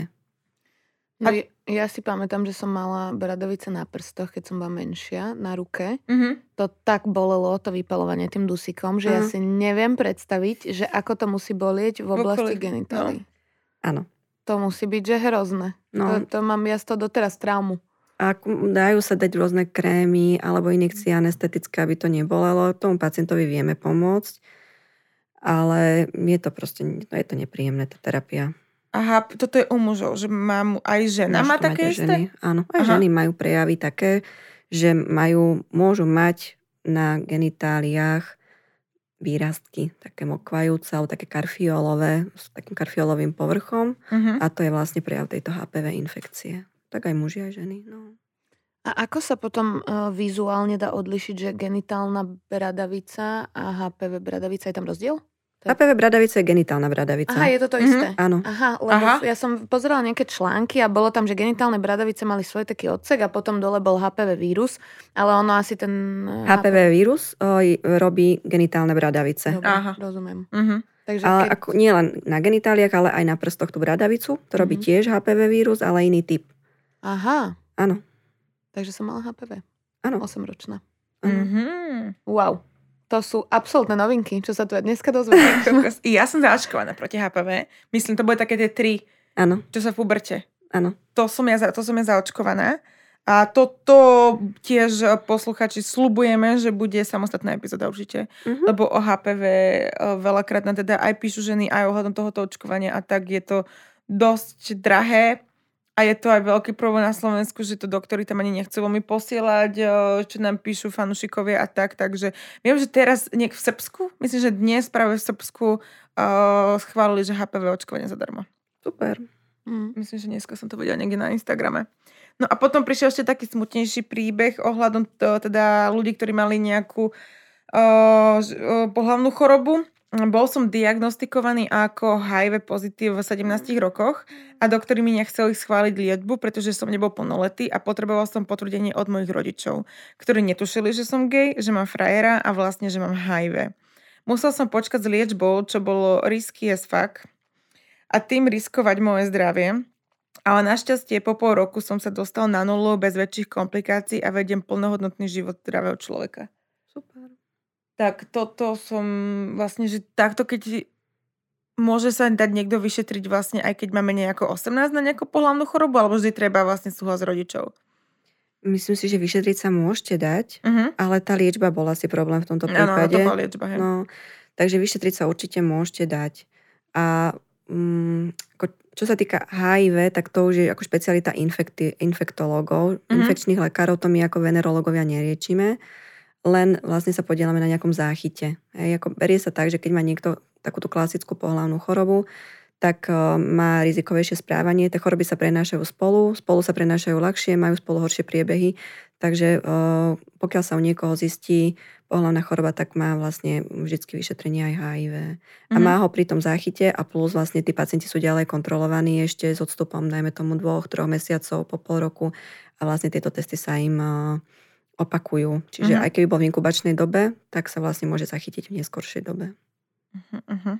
No, a... ja si pamätám, že som mala bradavice na prstoch, keď som bola menšia, na ruke. Mm-hmm. To tak bolelo, to vypalovanie tým dusikom, že mm. ja mhm. si neviem predstaviť, že ako to musí bolieť v oblasti genitálií. No. Áno. To musí byť, že hrozné. No. To, to mám ja z toho doteraz traumu. A dajú sa dať rôzne krémy alebo injekcie anestetické, aby to nebolelo. Tomu pacientovi vieme pomôcť ale je to proste, je to nepríjemné, tá terapia. Aha, toto je u mužov, že mám aj žena má také isté? Ženy, áno, aj Aha. ženy majú prejavy také, že majú, môžu mať na genitáliách výrastky, také mokvajúce alebo také karfiolové, s takým karfiolovým povrchom uh-huh. a to je vlastne prejav tejto HPV infekcie. Tak aj muži, aj ženy. No. A ako sa potom uh, vizuálne dá odlišiť, že genitálna bradavica a HPV bradavica je tam rozdiel? HPV bradavica je genitálna bradavica. Aha, je to to isté. Mm-hmm. Áno. Aha, lebo Aha. ja som pozerala nejaké články a bolo tam, že genitálne bradavice mali svoj taký odsek a potom dole bol HPV vírus, ale ono asi ten... HPV eh, vírus o, robí genitálne bradavice. Dobre, Aha. rozumiem. Mm-hmm. Takže ale keď... ako, nie len na genitáliách, ale aj na prstoch tú bradavicu. To robí mm-hmm. tiež HPV vírus, ale iný typ. Aha. Áno. Takže som mala HPV. Áno. 8 ročná. Mm-hmm. Wow. To sú absolútne novinky, čo sa tu dneska dozvediem. ja som zaočkovaná proti HPV. Myslím, to bude také tie tri, ano. čo sa v puberte. Áno. To som ja, to som ja zaočkovaná. A toto tiež posluchači slubujeme, že bude samostatná epizóda určite. Uh-huh. Lebo o HPV e, veľakrát na teda aj píšu ženy, aj ohľadom tohoto očkovania a tak je to dosť drahé A je to aj veľký problém na Slovensku, že to doktori tam ani nechcú veľmi posielať, e, čo nám píšu fanúšikovia a tak. Takže viem, že teraz niek v Srbsku, myslím, že dnes práve v Srbsku uh, schválili, že HPV očkovanie zadarmo. Super. Mm. Myslím, že dneska som to videla niekde na Instagrame. No a potom prišiel ešte taký smutnejší príbeh ohľadom to, teda ľudí, ktorí mali nejakú uh, pohľavnú chorobu bol som diagnostikovaný ako HIV pozitív v 17 rokoch a doktori mi nechceli schváliť liečbu, pretože som nebol plnoletý a potreboval som potvrdenie od mojich rodičov, ktorí netušili, že som gay, že mám frajera a vlastne, že mám HIV. Musel som počkať s liečbou, čo bolo risky as fuck a tým riskovať moje zdravie. Ale našťastie po pol roku som sa dostal na nulu bez väčších komplikácií a vediem plnohodnotný život zdravého človeka. Super tak toto som vlastne, že takto keď môže sa dať niekto vyšetriť vlastne aj keď máme nejako 18 na nejakú pohľavnú chorobu, alebo vždy treba vlastne súhlas rodičov? Myslím si, že vyšetriť sa môžete dať, uh-huh. ale tá liečba bola asi problém v tomto prípade. Áno, to liečba, hej. No, takže vyšetriť sa určite môžete dať. A mm, ako, čo sa týka HIV, tak to už je ako špecialita infekti, infektológov, uh-huh. infekčných lekárov, to my ako venerológovia neriečime len vlastne sa podielame na nejakom záchyte. Hej, ako berie sa tak, že keď má niekto takúto klasickú pohľavnú chorobu, tak uh, má rizikovejšie správanie. Tie choroby sa prenášajú spolu, spolu sa prenášajú ľahšie, majú spolu horšie priebehy. Takže uh, pokiaľ sa u niekoho zistí pohľavná choroba, tak má vlastne vždy vyšetrenie aj HIV. A mm. má ho pri tom záchyte a plus vlastne tí pacienti sú ďalej kontrolovaní ešte s odstupom, dajme tomu dvoch, troch mesiacov po pol roku a vlastne tieto testy sa im uh, opakujú. Čiže uh-huh. aj keby bol v inkubačnej dobe, tak sa vlastne môže zachytiť v neskoršej dobe. Uh-huh, uh-huh.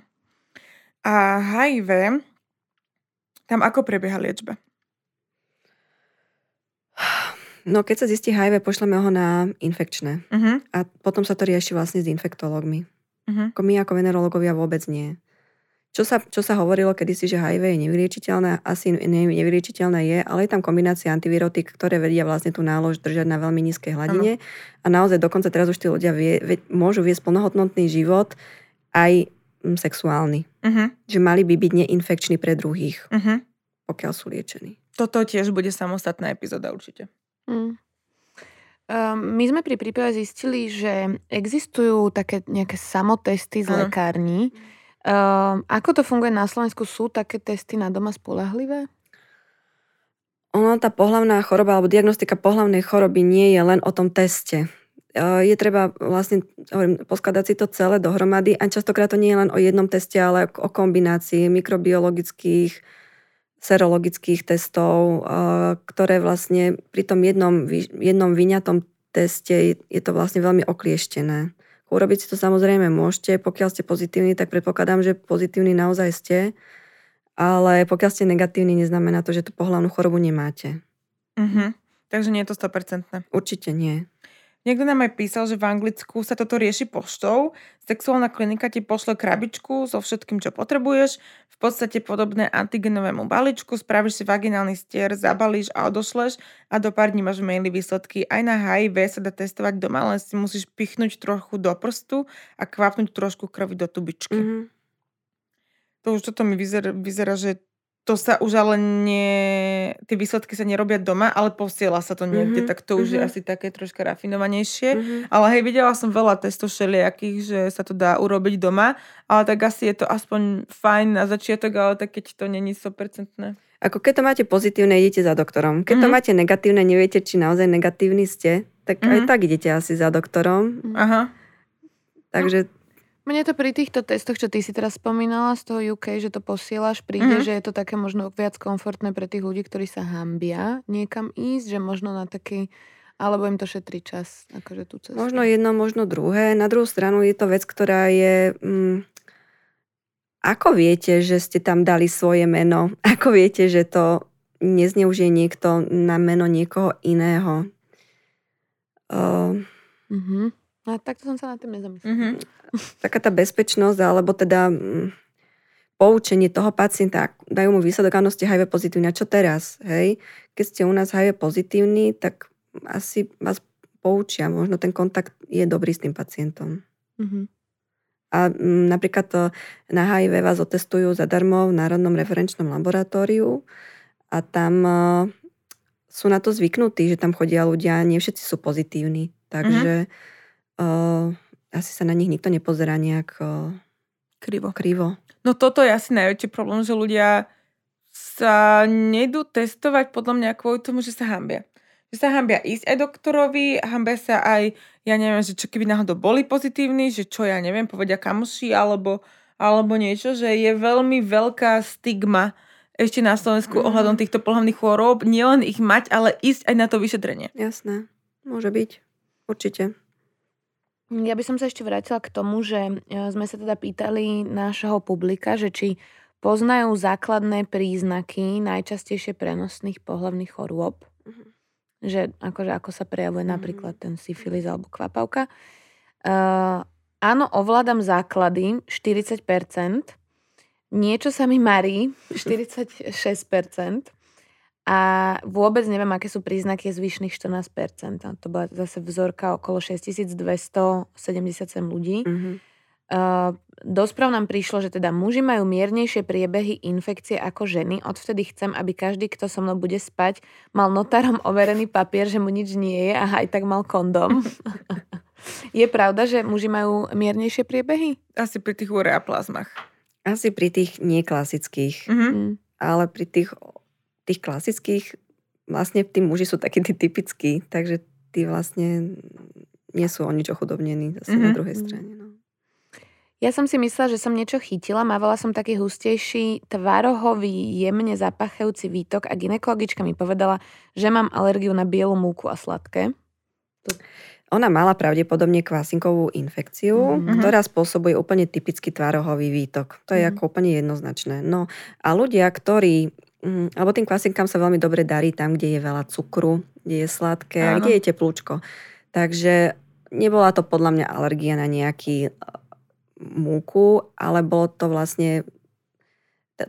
A HIV, tam ako prebieha liečba? No keď sa zistí HIV, pošleme ho na infekčné. Uh-huh. A potom sa to rieši vlastne s infektológmi. Uh-huh. Ako my ako venerológovia vôbec nie. Čo sa, čo sa hovorilo kedysi, že HIV je nevyliečiteľné, asi nevyliečiteľné je, ale je tam kombinácia antivirotik, ktoré vedia vlastne tú nálož držať na veľmi nízkej hladine. Ano. A naozaj dokonca teraz už tí ľudia vie, vie, môžu viesť plnohodnotný život aj mm, sexuálny. Uh-huh. Že mali by byť neinfekční pre druhých, uh-huh. pokiaľ sú liečení. Toto tiež bude samostatná epizóda určite. Mm. Um, my sme pri príprave zistili, že existujú také nejaké samotesty z uh-huh. lekární, Um, ako to funguje na Slovensku? Sú také testy na doma spolahlivé? Ono, tá pohlavná choroba alebo diagnostika pohlavnej choroby nie je len o tom teste. Je treba vlastne hovorím, poskladať si to celé dohromady a častokrát to nie je len o jednom teste, ale o kombinácii mikrobiologických, serologických testov, ktoré vlastne pri tom jednom, jednom vyňatom teste je to vlastne veľmi oklieštené. Urobiť si to samozrejme môžete, pokiaľ ste pozitívni, tak predpokladám, že pozitívni naozaj ste, ale pokiaľ ste negatívni, neznamená to, že tú pohľavnú chorobu nemáte. Mhm. Takže nie je to 100%. Určite nie. Niekto nám aj písal, že v Anglicku sa toto rieši poštou. Sexuálna klinika ti pošle krabičku so všetkým, čo potrebuješ. V podstate podobné antigenovému balíčku. Spravíš si vaginálny stier, zabalíš a odošleš a do pár dní máš maily výsledky. Aj na HIV sa dá testovať doma, len si musíš pichnúť trochu do prstu a kvapnúť trošku krvi do tubičky. Mm-hmm. To už toto mi vyzerá, vyzerá že to sa už ale nie, tie výsledky sa nerobia doma, ale posiela sa to niekde, mm-hmm. tak to už mm-hmm. je mhm. asi také troška rafinovanejšie. Mm-hmm. Ale hej, videla som veľa testov všelijakých, že sa to dá urobiť doma, ale tak asi je to aspoň fajn na začiatok, ale tak keď to není 100%. Ako keď to máte pozitívne, idete za doktorom. Keď mm-hmm. to mhm. máte negatívne, neviete, či naozaj negatívny ste, tak mm-hmm. aj tak idete asi za doktorom. Aha. Takže mne to pri týchto testoch, čo ty si teraz spomínala z toho UK, že to posielaš, príde, mm-hmm. že je to také možno viac komfortné pre tých ľudí, ktorí sa hambia niekam ísť, že možno na taký alebo im to šetrí čas, akože tú cestu. Možno jedno, možno druhé. Na druhú stranu je to vec, ktorá je... Mm, ako viete, že ste tam dali svoje meno? Ako viete, že to nezneužije niekto na meno niekoho iného? Uh, mm-hmm. No tak to som sa na tým nezamyslela. Mm-hmm. Taká tá bezpečnosť, alebo teda mm, poučenie toho pacienta, dajú mu výsledok, áno, ste HIV pozitívni. A čo teraz? Hej? Keď ste u nás HIV pozitívni, tak asi vás poučia. Možno ten kontakt je dobrý s tým pacientom. Mm-hmm. A m, mm, napríklad to na HIV vás otestujú zadarmo v Národnom referenčnom laboratóriu a tam uh, sú na to zvyknutí, že tam chodia ľudia, nie všetci sú pozitívni. Takže uh, asi sa na nich nikto nepozerá nejak uh, Krivo. krivo. No toto je asi najväčší problém, že ľudia sa nejdú testovať podľa mňa kvôli tomu, že sa hambia. Že sa hambia ísť aj doktorovi, hambia sa aj, ja neviem, že čo keby náhodou boli pozitívni, že čo ja neviem, povedia kamoši alebo, alebo niečo, že je veľmi veľká stigma ešte na Slovensku mm. ohľadom týchto pohľavných chorób. Nielen ich mať, ale ísť aj na to vyšetrenie. Jasné, môže byť. Určite. Ja by som sa ešte vrátila k tomu, že e, sme sa teda pýtali nášho publika, že či poznajú základné príznaky najčastejšie prenosných pohľavných chorôb. Mhm. Že akože ako sa prejavuje Mhm. napríklad ten syfilis alebo kvapavka. Uh, áno, ovládam základy 40%, niečo sa mi marí 46%, a vôbec neviem, aké sú príznaky zvyšných 14%. A to bola zase vzorka okolo 6277 ľudí. Mhm. Uh, dosprav nám prišlo, že teda muži majú miernejšie priebehy infekcie ako ženy. Odvtedy chcem, aby každý, kto so mnou bude spať, mal notárom overený papier, že mu nič nie je a aj tak mal kondom. je pravda, že muži majú miernejšie priebehy? Asi pri tých ureaplazmach. Asi pri tých neklasických, Mhm. Mm. ale pri tých, tých klasických vlastne tí muži sú takí tí typickí, takže tí vlastne nie sú o nič ochudobnení zase Mhm. na druhej Mhm. strane. No. Ja som si myslela, že som niečo chytila, mávala som taký hustejší, tvarohový, jemne zapachajúci výtok a ginekologička mi povedala, že mám alergiu na bielu múku a sladké. Ona mala pravdepodobne kvasinkovú infekciu, Mhm. ktorá spôsobuje úplne typický tvarohový výtok. To je Mhm. ako úplne jednoznačné. No a ľudia, ktorí, mm, alebo tým kvasinkám sa veľmi dobre darí tam, kde je veľa cukru, kde je sladké a Áno. kde je teplúčko. Takže nebola to podľa mňa alergia na nejaký e, múku, ale bolo to vlastne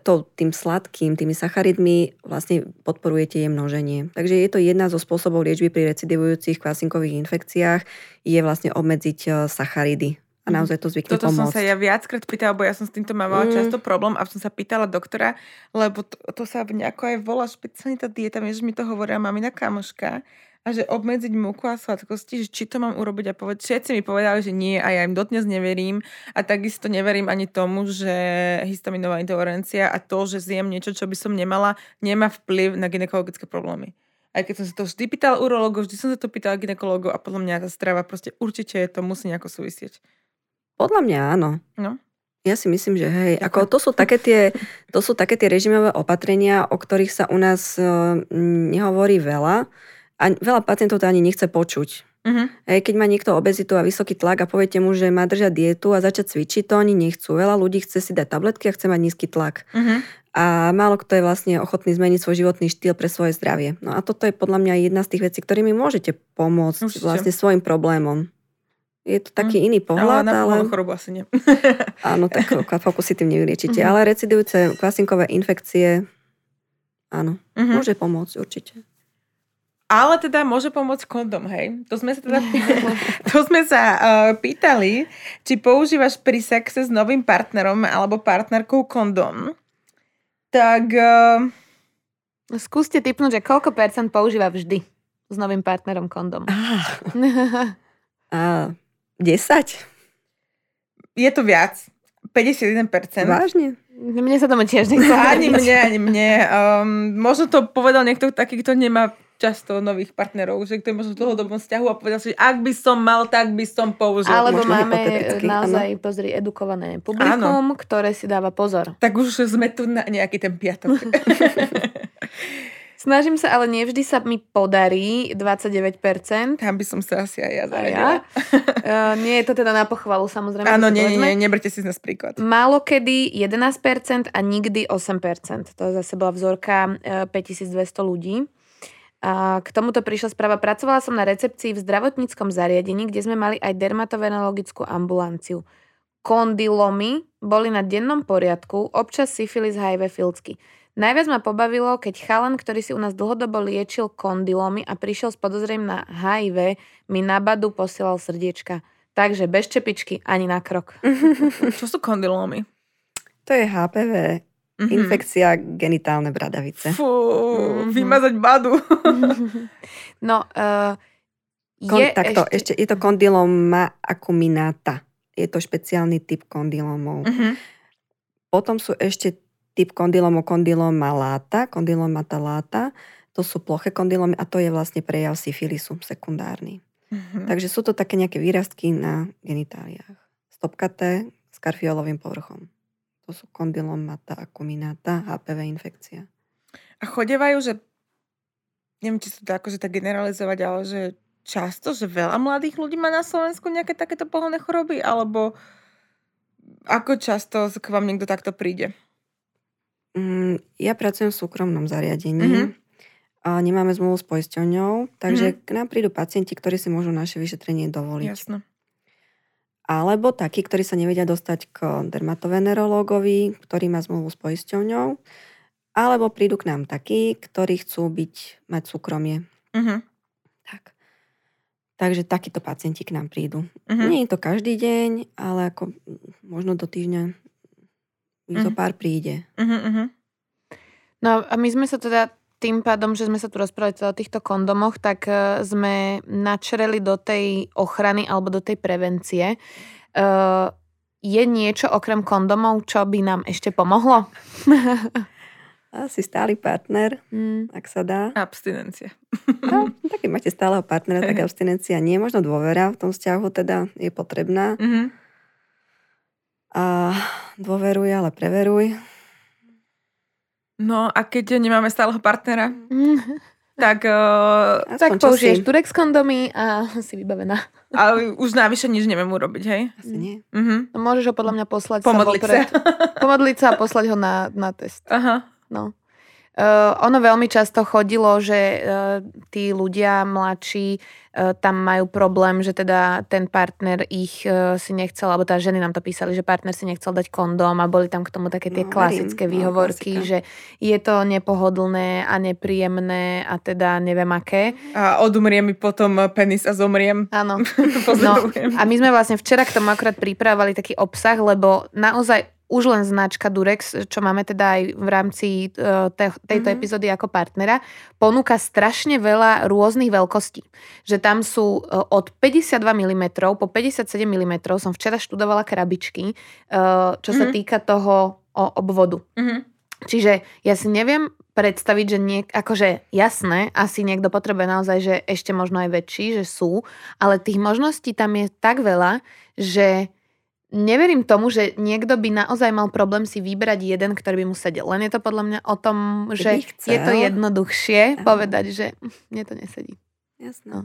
to, tým sladkým, tými sacharidmi vlastne podporujete jej množenie. Takže je to jedna zo spôsobov liečby pri recidivujúcich kvasinkových infekciách, je vlastne obmedziť e, sacharidy. A naozaj to zvykne Toto som pomôcť. sa ja viackrát pýtala, lebo ja som s týmto mávala Mm. často problém a som sa pýtala doktora, lebo to, to sa nejako aj volá špeciálne tá dieta, vieš, mi to hovorila mamina kamoška a že obmedziť múku a sladkosti, že či to mám urobiť a povedať. Všetci mi povedali, že nie a ja im dodnes neverím a takisto neverím ani tomu, že histaminová intolerancia a to, že zjem niečo, čo by som nemala, nemá vplyv na ginekologické problémy. Aj keď som sa to vždy pýtala urológov, vždy som sa to pýtala ginekológov a podľa mňa tá strava proste určite to musí nejako súvisieť. Podľa mňa áno. No. Ja si myslím, že hej, ako to sú také tie, to sú také tie režimové opatrenia, o ktorých sa u nás e, nehovorí veľa a veľa pacientov to ani nechce počuť. Mhm. Hej, keď má niekto obezitu a vysoký tlak a poviete mu, že má držať dietu a začať cvičiť, to oni nechcú. Veľa ľudí chce si dať tabletky a chce mať nízky tlak. Mhm. A málo kto je vlastne ochotný zmeniť svoj životný štýl pre svoje zdravie. No a toto je podľa mňa jedna z tých vecí, ktorými môžete pomôcť Určite. vlastne svojim problémom. Je to taký iný Ale pohľad, na ale... ale... chorobu asi nie. Áno, tak kvapavku si tým nevyliečite. Mhm. Ale recidujúce kvasinkové infekcie, áno, Mhm. môže pomôcť určite. Ale teda môže pomôcť kondom, hej? To sme sa teda to sme sa uh, pýtali, či používaš pri sexe s novým partnerom alebo partnerkou kondom. Tak uh, Skúste typnúť, že koľko percent používa vždy s novým partnerom kondom. A 10? je to viac. 51%. Vážne? Mne sa tomu tiež nechce Ani mne, ani mne. Um, možno to povedal niekto taký, kto nemá často nových partnerov, že kto je možno v dlhodobom vzťahu a povedal si, že ak by som mal, tak by som použil. Alebo Možno máme naozaj, pozri, edukované publikum, ktoré si dáva pozor. Tak už sme tu na nejaký ten piatok. Snažím sa, ale nevždy sa mi podarí 29%. Tam by som sa asi aj ja zaradila. ja? Uh, nie je to teda na pochvalu, samozrejme. Áno, nie, nie, nie, neberte si z nás príklad. Málo kedy 11% a nikdy 8%. To zase bola vzorka e, 5200 ľudí. A k tomuto prišla správa. Pracovala som na recepcii v zdravotníckom zariadení, kde sme mali aj dermatovenologickú ambulanciu. Kondylomy boli na dennom poriadku, občas syfilis, HIV, filcky. Najviac ma pobavilo, keď chalan, ktorý si u nás dlhodobo liečil kondylomy a prišiel s podozrením na HIV, mi na badu posielal srdiečka. Takže bez čepičky ani na krok. Čo sú kondylómy? To je HPV Mhm. Infekcia genitálne bradavice. Fú, Mhm. vymazať badu. No, uh, Kon, je takto, ešte... ešte... je to kondyloma acuminata. Je to špeciálny typ kondylomov. Mhm. Potom sú ešte typ kondylomov kondyloma láta, kondylomata láta. To sú ploché kondylomy a to je vlastne prejav syfilisu sekundárny. Mhm. Takže sú to také nejaké výrastky na genitáliách. Stopkaté s karfiolovým povrchom. To sú kondylomata acuminata, HPV infekcia. A chodevajú, že neviem, či sa to akože tak generalizovať, ale že často, že veľa mladých ľudí má na Slovensku nejaké takéto pohľadné choroby, alebo ako často k vám niekto takto príde? Mm, ja pracujem v súkromnom zariadení. Mhm. A nemáme zmluvu s poisťovňou, takže Mhm. k nám prídu pacienti, ktorí si môžu naše vyšetrenie dovoliť. Jasno. Alebo takí, ktorí sa nevedia dostať k dermatovenerológovi, ktorý má zmluvu s poisťovňou. Alebo prídu k nám takí, ktorí chcú byť, mať súkromie. Mhm. Tak. Takže takíto pacienti k nám prídu. Mhm. Nie je to každý deň, ale ako možno do týždňa ich zo Mhm. pár príde. Mhm, mhm. No a my sme sa teda tým pádom, že sme sa tu rozprávali teda o týchto kondomoch, tak e, sme načreli do tej ochrany alebo do tej prevencie. E, je niečo okrem kondomov, čo by nám ešte pomohlo? Asi stály partner, Mm, ak sa dá. Abstinencia. No, tak keď máte stáleho partnera, tak abstinencia nie. Možno dôvera v tom vzťahu teda je potrebná. Mhm. A dôveruj, ale preveruj. No a keď nemáme stáleho partnera, mm. tak uh, Aspoň Tak použiješ. Turex kondomy a si vybavená. ale už navyše nič neviem urobiť, hej? Asi nie. Mhm. No, môžeš ho podľa mňa poslať Pomodliť sa. vopred. Pomodliť sa a poslať ho na, na test. Aha. No. Uh, ono veľmi často chodilo, že uh, tí ľudia mladší uh, tam majú problém, že teda ten partner ich uh, si nechcel, alebo tá ženy nám to písali, že partner si nechcel dať kondóm a boli tam k tomu také tie No, klasické verím, no, výhovorky, klasika. že je to nepohodlné a nepríjemné a teda neviem aké. A odumrie mi potom penis a zomriem. Áno. Pozdravujem. A my sme vlastne včera k tomu akorát pripravovali taký obsah, lebo naozaj už len značka Durex, čo máme teda aj v rámci te, tejto Mhm. epizódy ako partnera, ponúka strašne veľa rôznych veľkostí. Že tam sú uh, od 52 mm po 57 mm, som včera študovala krabičky, uh, čo sa Mhm. týka toho obvodu. Mhm. Čiže ja si neviem predstaviť, že niek- akože jasné, asi niekto potrebuje naozaj, že ešte možno aj väčší, že sú, ale tých možností tam je tak veľa, že neverím tomu, že niekto by naozaj mal problém si vybrať jeden, ktorý by mu sedel. Len je to podľa mňa o tom, že je to jednoduchšie Áno. povedať, že mne to nesedí. Jasné. No.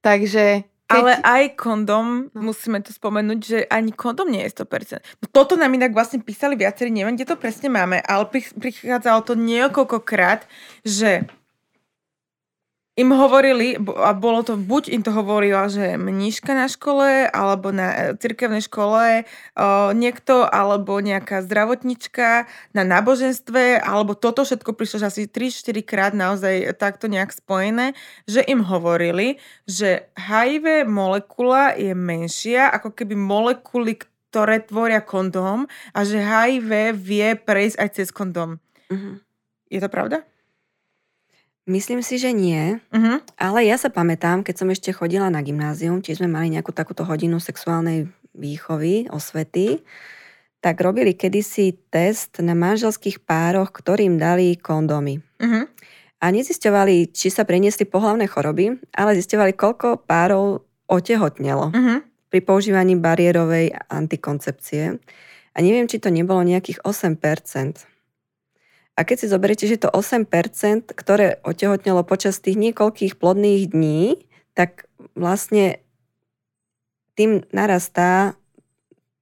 Takže keď... Ale aj kondom, No. musíme to spomenúť, že ani kondom nie je 100%. No toto nám inak vlastne písali viacerí, neviem, kde to presne máme, ale pri- prichádzalo to niekoľkokrát, že im hovorili, a bolo to, buď im to hovorila, že mníška na škole, alebo na e, cirkevnej škole, o, niekto, alebo nejaká zdravotnička na náboženstve, alebo toto všetko prišlo že asi 3-4 krát naozaj takto nejak spojené, že im hovorili, že HIV molekula je menšia, ako keby molekuly, ktoré tvoria kondóm a že HIV vie prejsť aj cez kondóm. Mhm. Je to pravda? Myslím si, že nie. Mhm. Ale ja sa pamätám, keď som ešte chodila na gymnázium, tiež sme mali nejakú takúto hodinu sexuálnej výchovy, osvety, tak robili kedysi test na manželských pároch, ktorým dali kondómy. Mhm. A nezisťovali, či sa preniesli pohlavné choroby, ale zisťovali, koľko párov otehotnelo Mhm. pri používaní bariérovej antikoncepcie. A neviem, či to nebolo nejakých 8%. A keď si zoberiete, že to 8%, ktoré otehotnelo počas tých niekoľkých plodných dní, tak vlastne tým narastá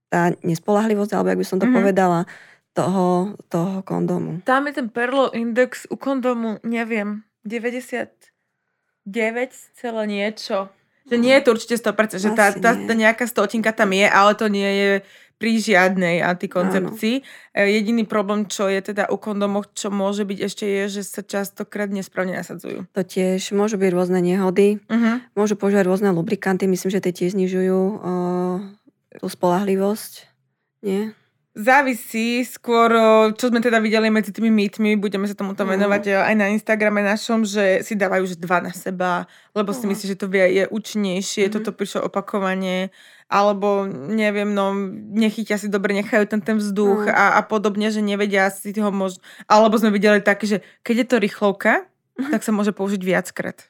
tá nespolahlivosť, alebo jak by som to Mhm. povedala, toho, toho kondomu. Tam je ten Perlo index u kondomu, neviem, 99 celé niečo. Že nie je to určite 100%, že tá, tá, tá nejaká stotinka tam je, ale to nie je pri žiadnej antikoncepcii. E, Jediný problém, čo je teda u kondomoch, čo môže byť ešte je, že sa častokrát nesprávne nasadzujú. To tiež môžu byť rôzne nehody, Uh-huh. môžu používať rôzne lubrikanty, myslím, že tie tiež znižujú o, tú spolahlivosť. Nie? závisí skôr, o, čo sme teda videli medzi tými mýtmi, budeme sa tomuto Mm. venovať e, aj na Instagrame našom, že si dávajú už dva na seba, lebo si No. myslí, že to vie, je účinnejšie, Mhm. toto prišlo opakovanie, alebo neviem, no nechytia si dobre, nechajú ten, ten vzduch Mm. a, a podobne, že nevedia si ho možno, alebo sme videli také, že keď je to rýchlovka, tak sa môže použiť viackrát.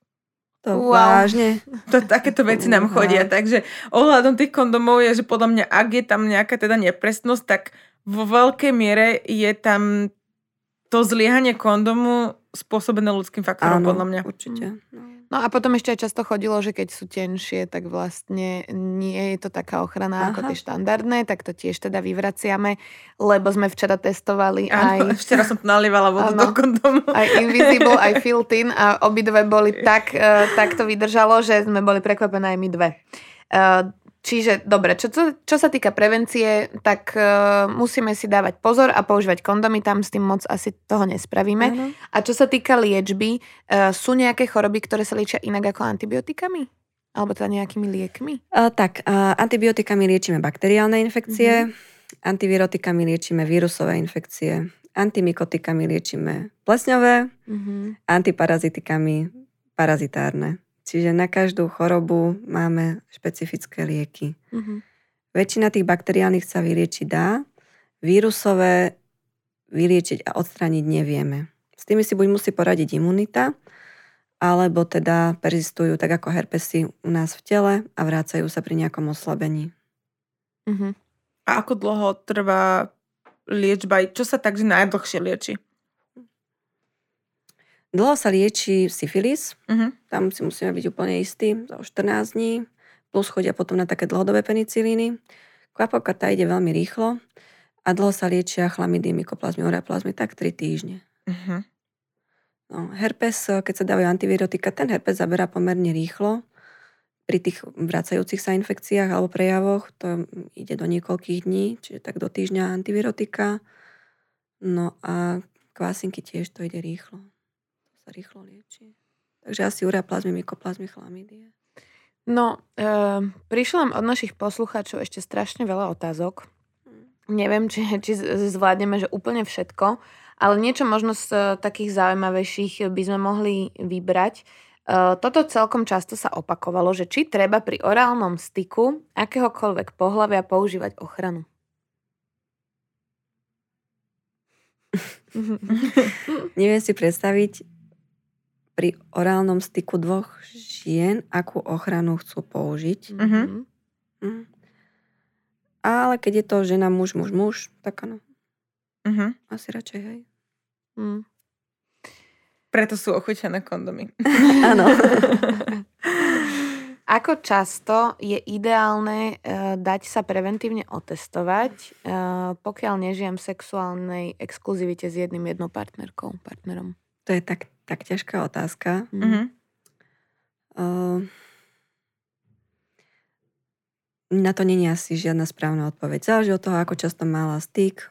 To Wow. vážne. To, takéto veci nám chodia, takže ohľadom tých kondomov je, že podľa mňa, ak je tam nejaká teda nepresnosť, tak vo veľkej miere je tam to zliehanie kondomu spôsobené ľudským faktorom, Áno, podľa mňa. určite. No. No a potom ešte aj často chodilo, že keď sú tenšie, tak vlastne nie je to taká ochrana ako Aha. tie štandardné, tak to tiež teda vyvraciame, lebo sme včera testovali Áno, aj, včera som nalievala vodu do kondomu. aj Invisible, aj Filtin a obidve boli tak, uh, tak to vydržalo, že sme boli prekvapené aj my dve. Uh, Čiže, dobre, čo, čo, čo sa týka prevencie, tak uh, musíme si dávať pozor a používať kondomy, tam s tým moc asi toho nespravíme. Áno. A čo sa týka liečby, uh, sú nejaké choroby, ktoré sa liečia inak ako antibiotikami? Alebo teda nejakými liekmi? A, tak, a, antibiotikami liečíme bakteriálne infekcie, antivirotikami liečíme vírusové infekcie, antimikotikami liečíme plesňové, Uh-huh. antiparazitikami parazitárne. Čiže na každú chorobu máme špecifické lieky. Uh-huh. Väčšina tých bakteriálnych sa vyliečiť dá, vírusové vyliečiť a odstrániť nevieme. S tými si buď musí poradiť imunita, alebo teda persistujú tak ako herpesy u nás v tele a vrácajú sa pri nejakom oslabení. Uh-huh. A ako dlho trvá liečba? Čo sa takže najdlhšie lieči? Dlho sa lieči syfilis, Uh-huh. tam si musíme byť úplne istí, za 14 dní, plus chodia potom na také dlhodobé penicilíny. Kvapavka tá ide veľmi rýchlo a dlho sa liečia chlamidy, mykoplazmy, ureaplazmy, tak 3 týždne. Uh-huh. No, herpes, keď sa dávajú antivirotika, ten herpes zaberá pomerne rýchlo. Pri tých vracajúcich sa infekciách alebo prejavoch to ide do niekoľkých dní, čiže tak do týždňa antivirotika. No a kvásinky tiež to ide rýchlo. Sa rýchlo lieči. Takže asi ureaplazmy, mykoplazmy, chlamydie. No, uh, prišlo nám od našich poslucháčov ešte strašne veľa otázok. Neviem, či, či zvládneme, že úplne všetko, ale niečo možno z eh, takých zaujímavejších by sme mohli vybrať. Eh, Toto celkom často sa opakovalo, že či treba pri orálnom styku akéhokoľvek pohľavia používať ochranu. Neviem si predstaviť pri orálnom styku dvoch žien, akú ochranu chcú použiť. Mhm. Mm. Ale keď je to žena, muž, muž, muž, tak áno, Uh-huh. asi radšej hej. Mm. Preto sú ochutené kondomy. Áno. Ako často je ideálne uh, dať sa preventívne otestovať, uh, pokiaľ nežijem v sexuálnej exkluzivite s jedným jednou partnerkou, partnerom? To je tak, tak ťažká otázka. Mm. Uh-huh. Uh, na to není asi žiadna správna odpoveď. Záleží od toho, ako často mala styk.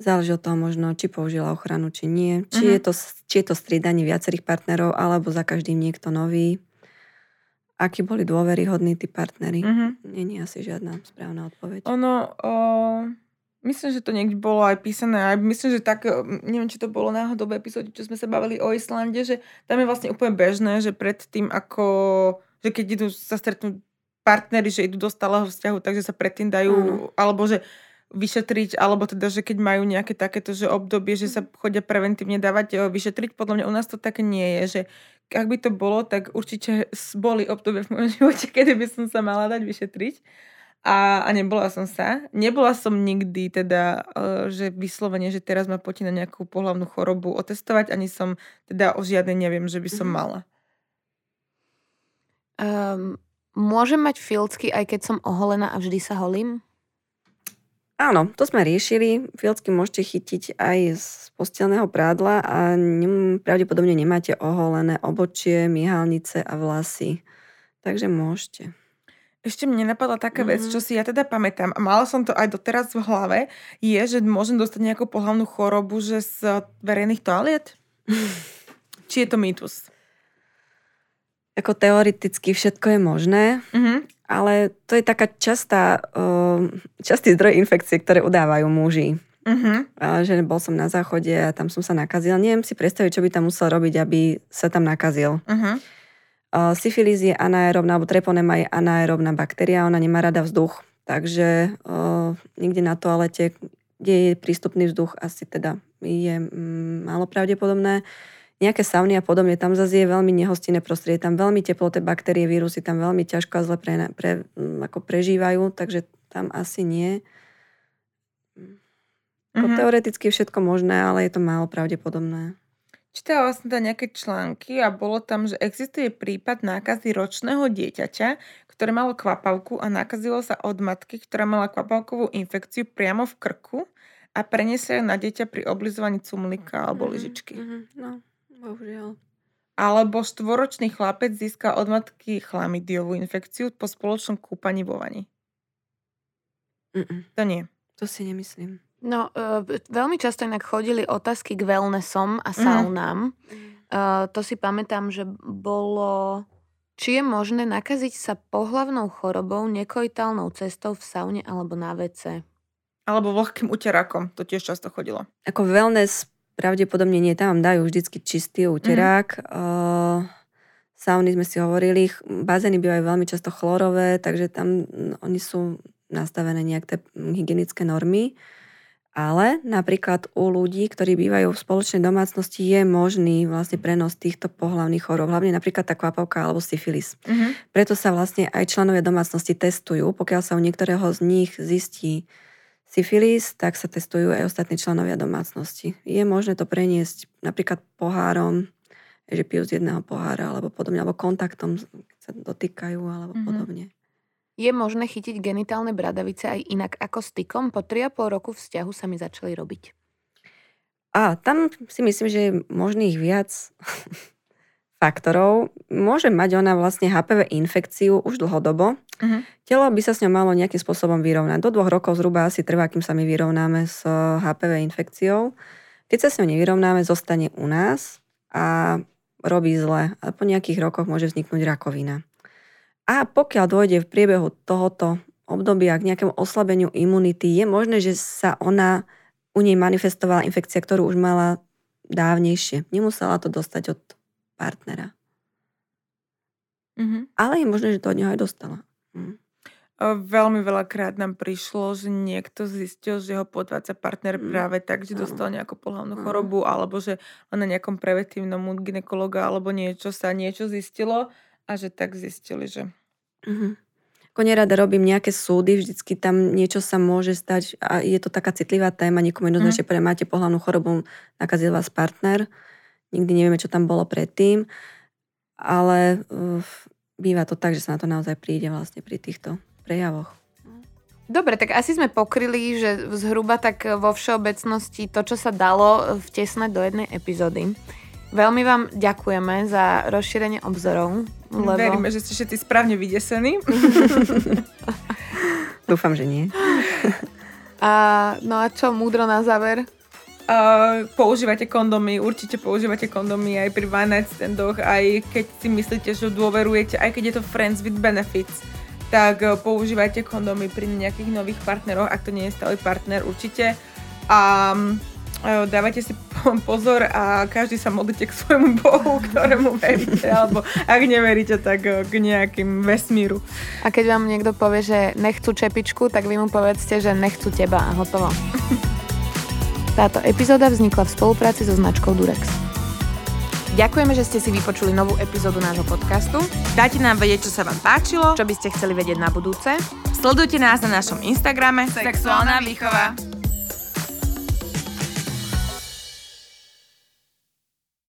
Záleží od toho možno, či použila ochranu, či nie. Či, Mhm. je, to, či je to striedanie viacerých partnerov, alebo za každým niekto nový. Akí boli dôveryhodní tí partnery. Uh-huh. Není asi žiadna správna odpoveď. Ono, o, myslím, že to niekde bolo aj písané, aj myslím, že tak, neviem, či to bolo náhodou v epizóde, čo sme sa bavili o Islande, že tam je vlastne úplne bežné, že pred tým ako, že keď idú sa stretnúť partnery, že idú do stáleho vzťahu, takže sa predtým dajú, Áno. alebo že vyšetriť, alebo teda, že keď majú nejaké takéto že obdobie, že sa chodia preventívne dávať o, vyšetriť, podľa mňa u nás to také nie je, že ak by to bolo, tak určite boli obdobie v mojom živote, kedy by som sa mala dať vyšetriť. A, a nebola som sa. Nebola som nikdy teda, e, že vyslovene, že teraz ma potí na nejakú pohlavnú chorobu otestovať, ani som teda o žiadnej neviem, že by som Mhm. mala. Um, môžem mať filcky, aj keď som oholená a vždy sa holím? Áno, to sme riešili. Filcky môžete chytiť aj z postelného prádla a nem, pravdepodobne nemáte oholené obočie, myhalnice a vlasy. Takže môžete. Ešte mne napadla taká vec, Mhm. čo si ja teda pamätám, a mala som to aj doteraz v hlave, je, že môžem dostať nejakú pohlavnú chorobu, že z verejných toaliet? Či je to mýtus? Ako teoreticky všetko je možné, Mhm. ale to je taká častá, uh, častý zdroj infekcie, ktoré udávajú muži. Uh-huh. Že bol som na záchode a tam som sa nakazil. Neviem si predstaviť, čo by tam musel robiť, aby sa tam nakazil. Uh-huh. Syfilis je anaerobná, alebo treponema je anaerobná baktéria, ona nemá rada vzduch. Takže uh, niekde na toalete, kde je prístupný vzduch, asi teda je mm, málo pravdepodobné. Nejaké sauny a podobne, tam zase je veľmi nehostinné prostredie, tam veľmi teplo, tie baktérie, vírusy tam veľmi ťažko a zle pre, pre, mm, ako prežívajú, takže tam asi nie. Mm-hmm. Teoreticky všetko možné, ale je to málo pravdepodobné. Čítala som tam nejaké články a bolo tam, že existuje prípad nákazy ročného dieťaťa, ktoré malo kvapavku a nakazilo sa od matky, ktorá mala kvapavkovú infekciu priamo v krku a preniesie na dieťa pri oblizovaní cumlika alebo mm-hmm. lyžičky. Mm-hmm. No, bohužiaľ. Alebo štvoročný chlapec získal od matky chlamidiovú infekciu po spoločnom kúpaní vo vani. Mm-mm. To nie. To si nemyslím. No, uh, veľmi často inak chodili otázky k wellnessom a mhm. saunám. Mm. Uh, to si pamätám, že bolo... Či je možné nakaziť sa pohlavnou chorobou nekojitálnou cestou v saune alebo na WC? Alebo vlhkým uterakom, to tiež často chodilo. Ako wellness pravdepodobne nie, tam dajú vždycky čistý uterák. Mm. Uh, sauny sme si hovorili, bazény bývajú veľmi často chlorové, takže tam oni sú nastavené nejak tie hygienické normy. Ale napríklad u ľudí, ktorí bývajú v spoločnej domácnosti, je možný vlastne prenos týchto pohlavných chorób, hlavne napríklad tá kvapavka alebo syfilis. Uh-huh. Preto sa vlastne aj členovia domácnosti testujú. Pokiaľ sa u niektorého z nich zistí syfilis, tak sa testujú aj ostatní členovia domácnosti. Je možné to preniesť napríklad pohárom, že pijú z jedného pohára alebo podobne, alebo kontaktom, keď sa dotýkajú alebo uh-huh. podobne. Je možné chytiť genitálne bradavice aj inak ako stykom? Po 3,5 roku vzťahu sa mi začali robiť. A tam si myslím, že je možných viac faktorov. Môže mať ona vlastne HPV infekciu už dlhodobo. Uh-huh. Telo by sa s ňou malo nejakým spôsobom vyrovnať. Do dvoch rokov zhruba asi trvá, kým sa my vyrovnáme s HPV infekciou. Keď sa s ňou nevyrovnáme, zostane u nás a robí zle. A po nejakých rokoch môže vzniknúť rakovina. A pokiaľ dôjde v priebehu tohoto obdobia k nejakému oslabeniu imunity, je možné, že sa ona u nej manifestovala infekcia, ktorú už mala dávnejšie. Nemusela to dostať od partnera. Mm-hmm. Ale je možné, že to od neho aj dostala. Mm. Veľmi veľakrát nám prišlo, že niekto zistil, že ho podváca partner mm. práve tak, že dostal nejakú pohľavnú chorobu, alebo že na nejakom preventívnom ginekologa alebo niečo sa niečo zistilo a že tak zistili, že... Uh-huh. Ako nerada robím nejaké súdy, vždycky tam niečo sa môže stať a je to taká citlivá téma, niekomu jednoznačne uh-huh. máte pohľadnú chorobu, nakazil vás partner, nikdy nevieme, čo tam bolo predtým, ale uh, býva to tak, že sa na to naozaj príde vlastne pri týchto prejavoch. Dobre, tak asi sme pokryli, že zhruba tak vo všeobecnosti to, čo sa dalo vtesnať do jednej epizódy. Veľmi vám ďakujeme za rozšírenie obzorov. Lebo... Veríme, že ste všetci správne vydesení. Dúfam, že nie. A, no a čo, múdro na záver? Uh, používate kondomy, určite používate kondomy aj pri one night standoch, aj keď si myslíte, že dôverujete, aj keď je to friends with benefits, tak uh, používajte kondomy pri nejakých nových partneroch, ak to nie je stály partner, určite. A um, dávajte si pozor a každý sa modlite k svojmu Bohu, ktorému veríte, alebo ak neveríte, tak eh, k nejakým vesmíru. A keď vám niekto povie, že nechcú čepičku, tak vy mu povedzte, že nechcú teba a hotovo. Táto epizóda vznikla v spolupráci so značkou Durex. Ďakujeme, že ste si vypočuli novú epizódu nášho podcastu. Dajte nám vedieť, čo sa vám páčilo, čo by ste chceli vedieť na budúce. Sledujte nás na našom Instagrame Sexuálna výchova.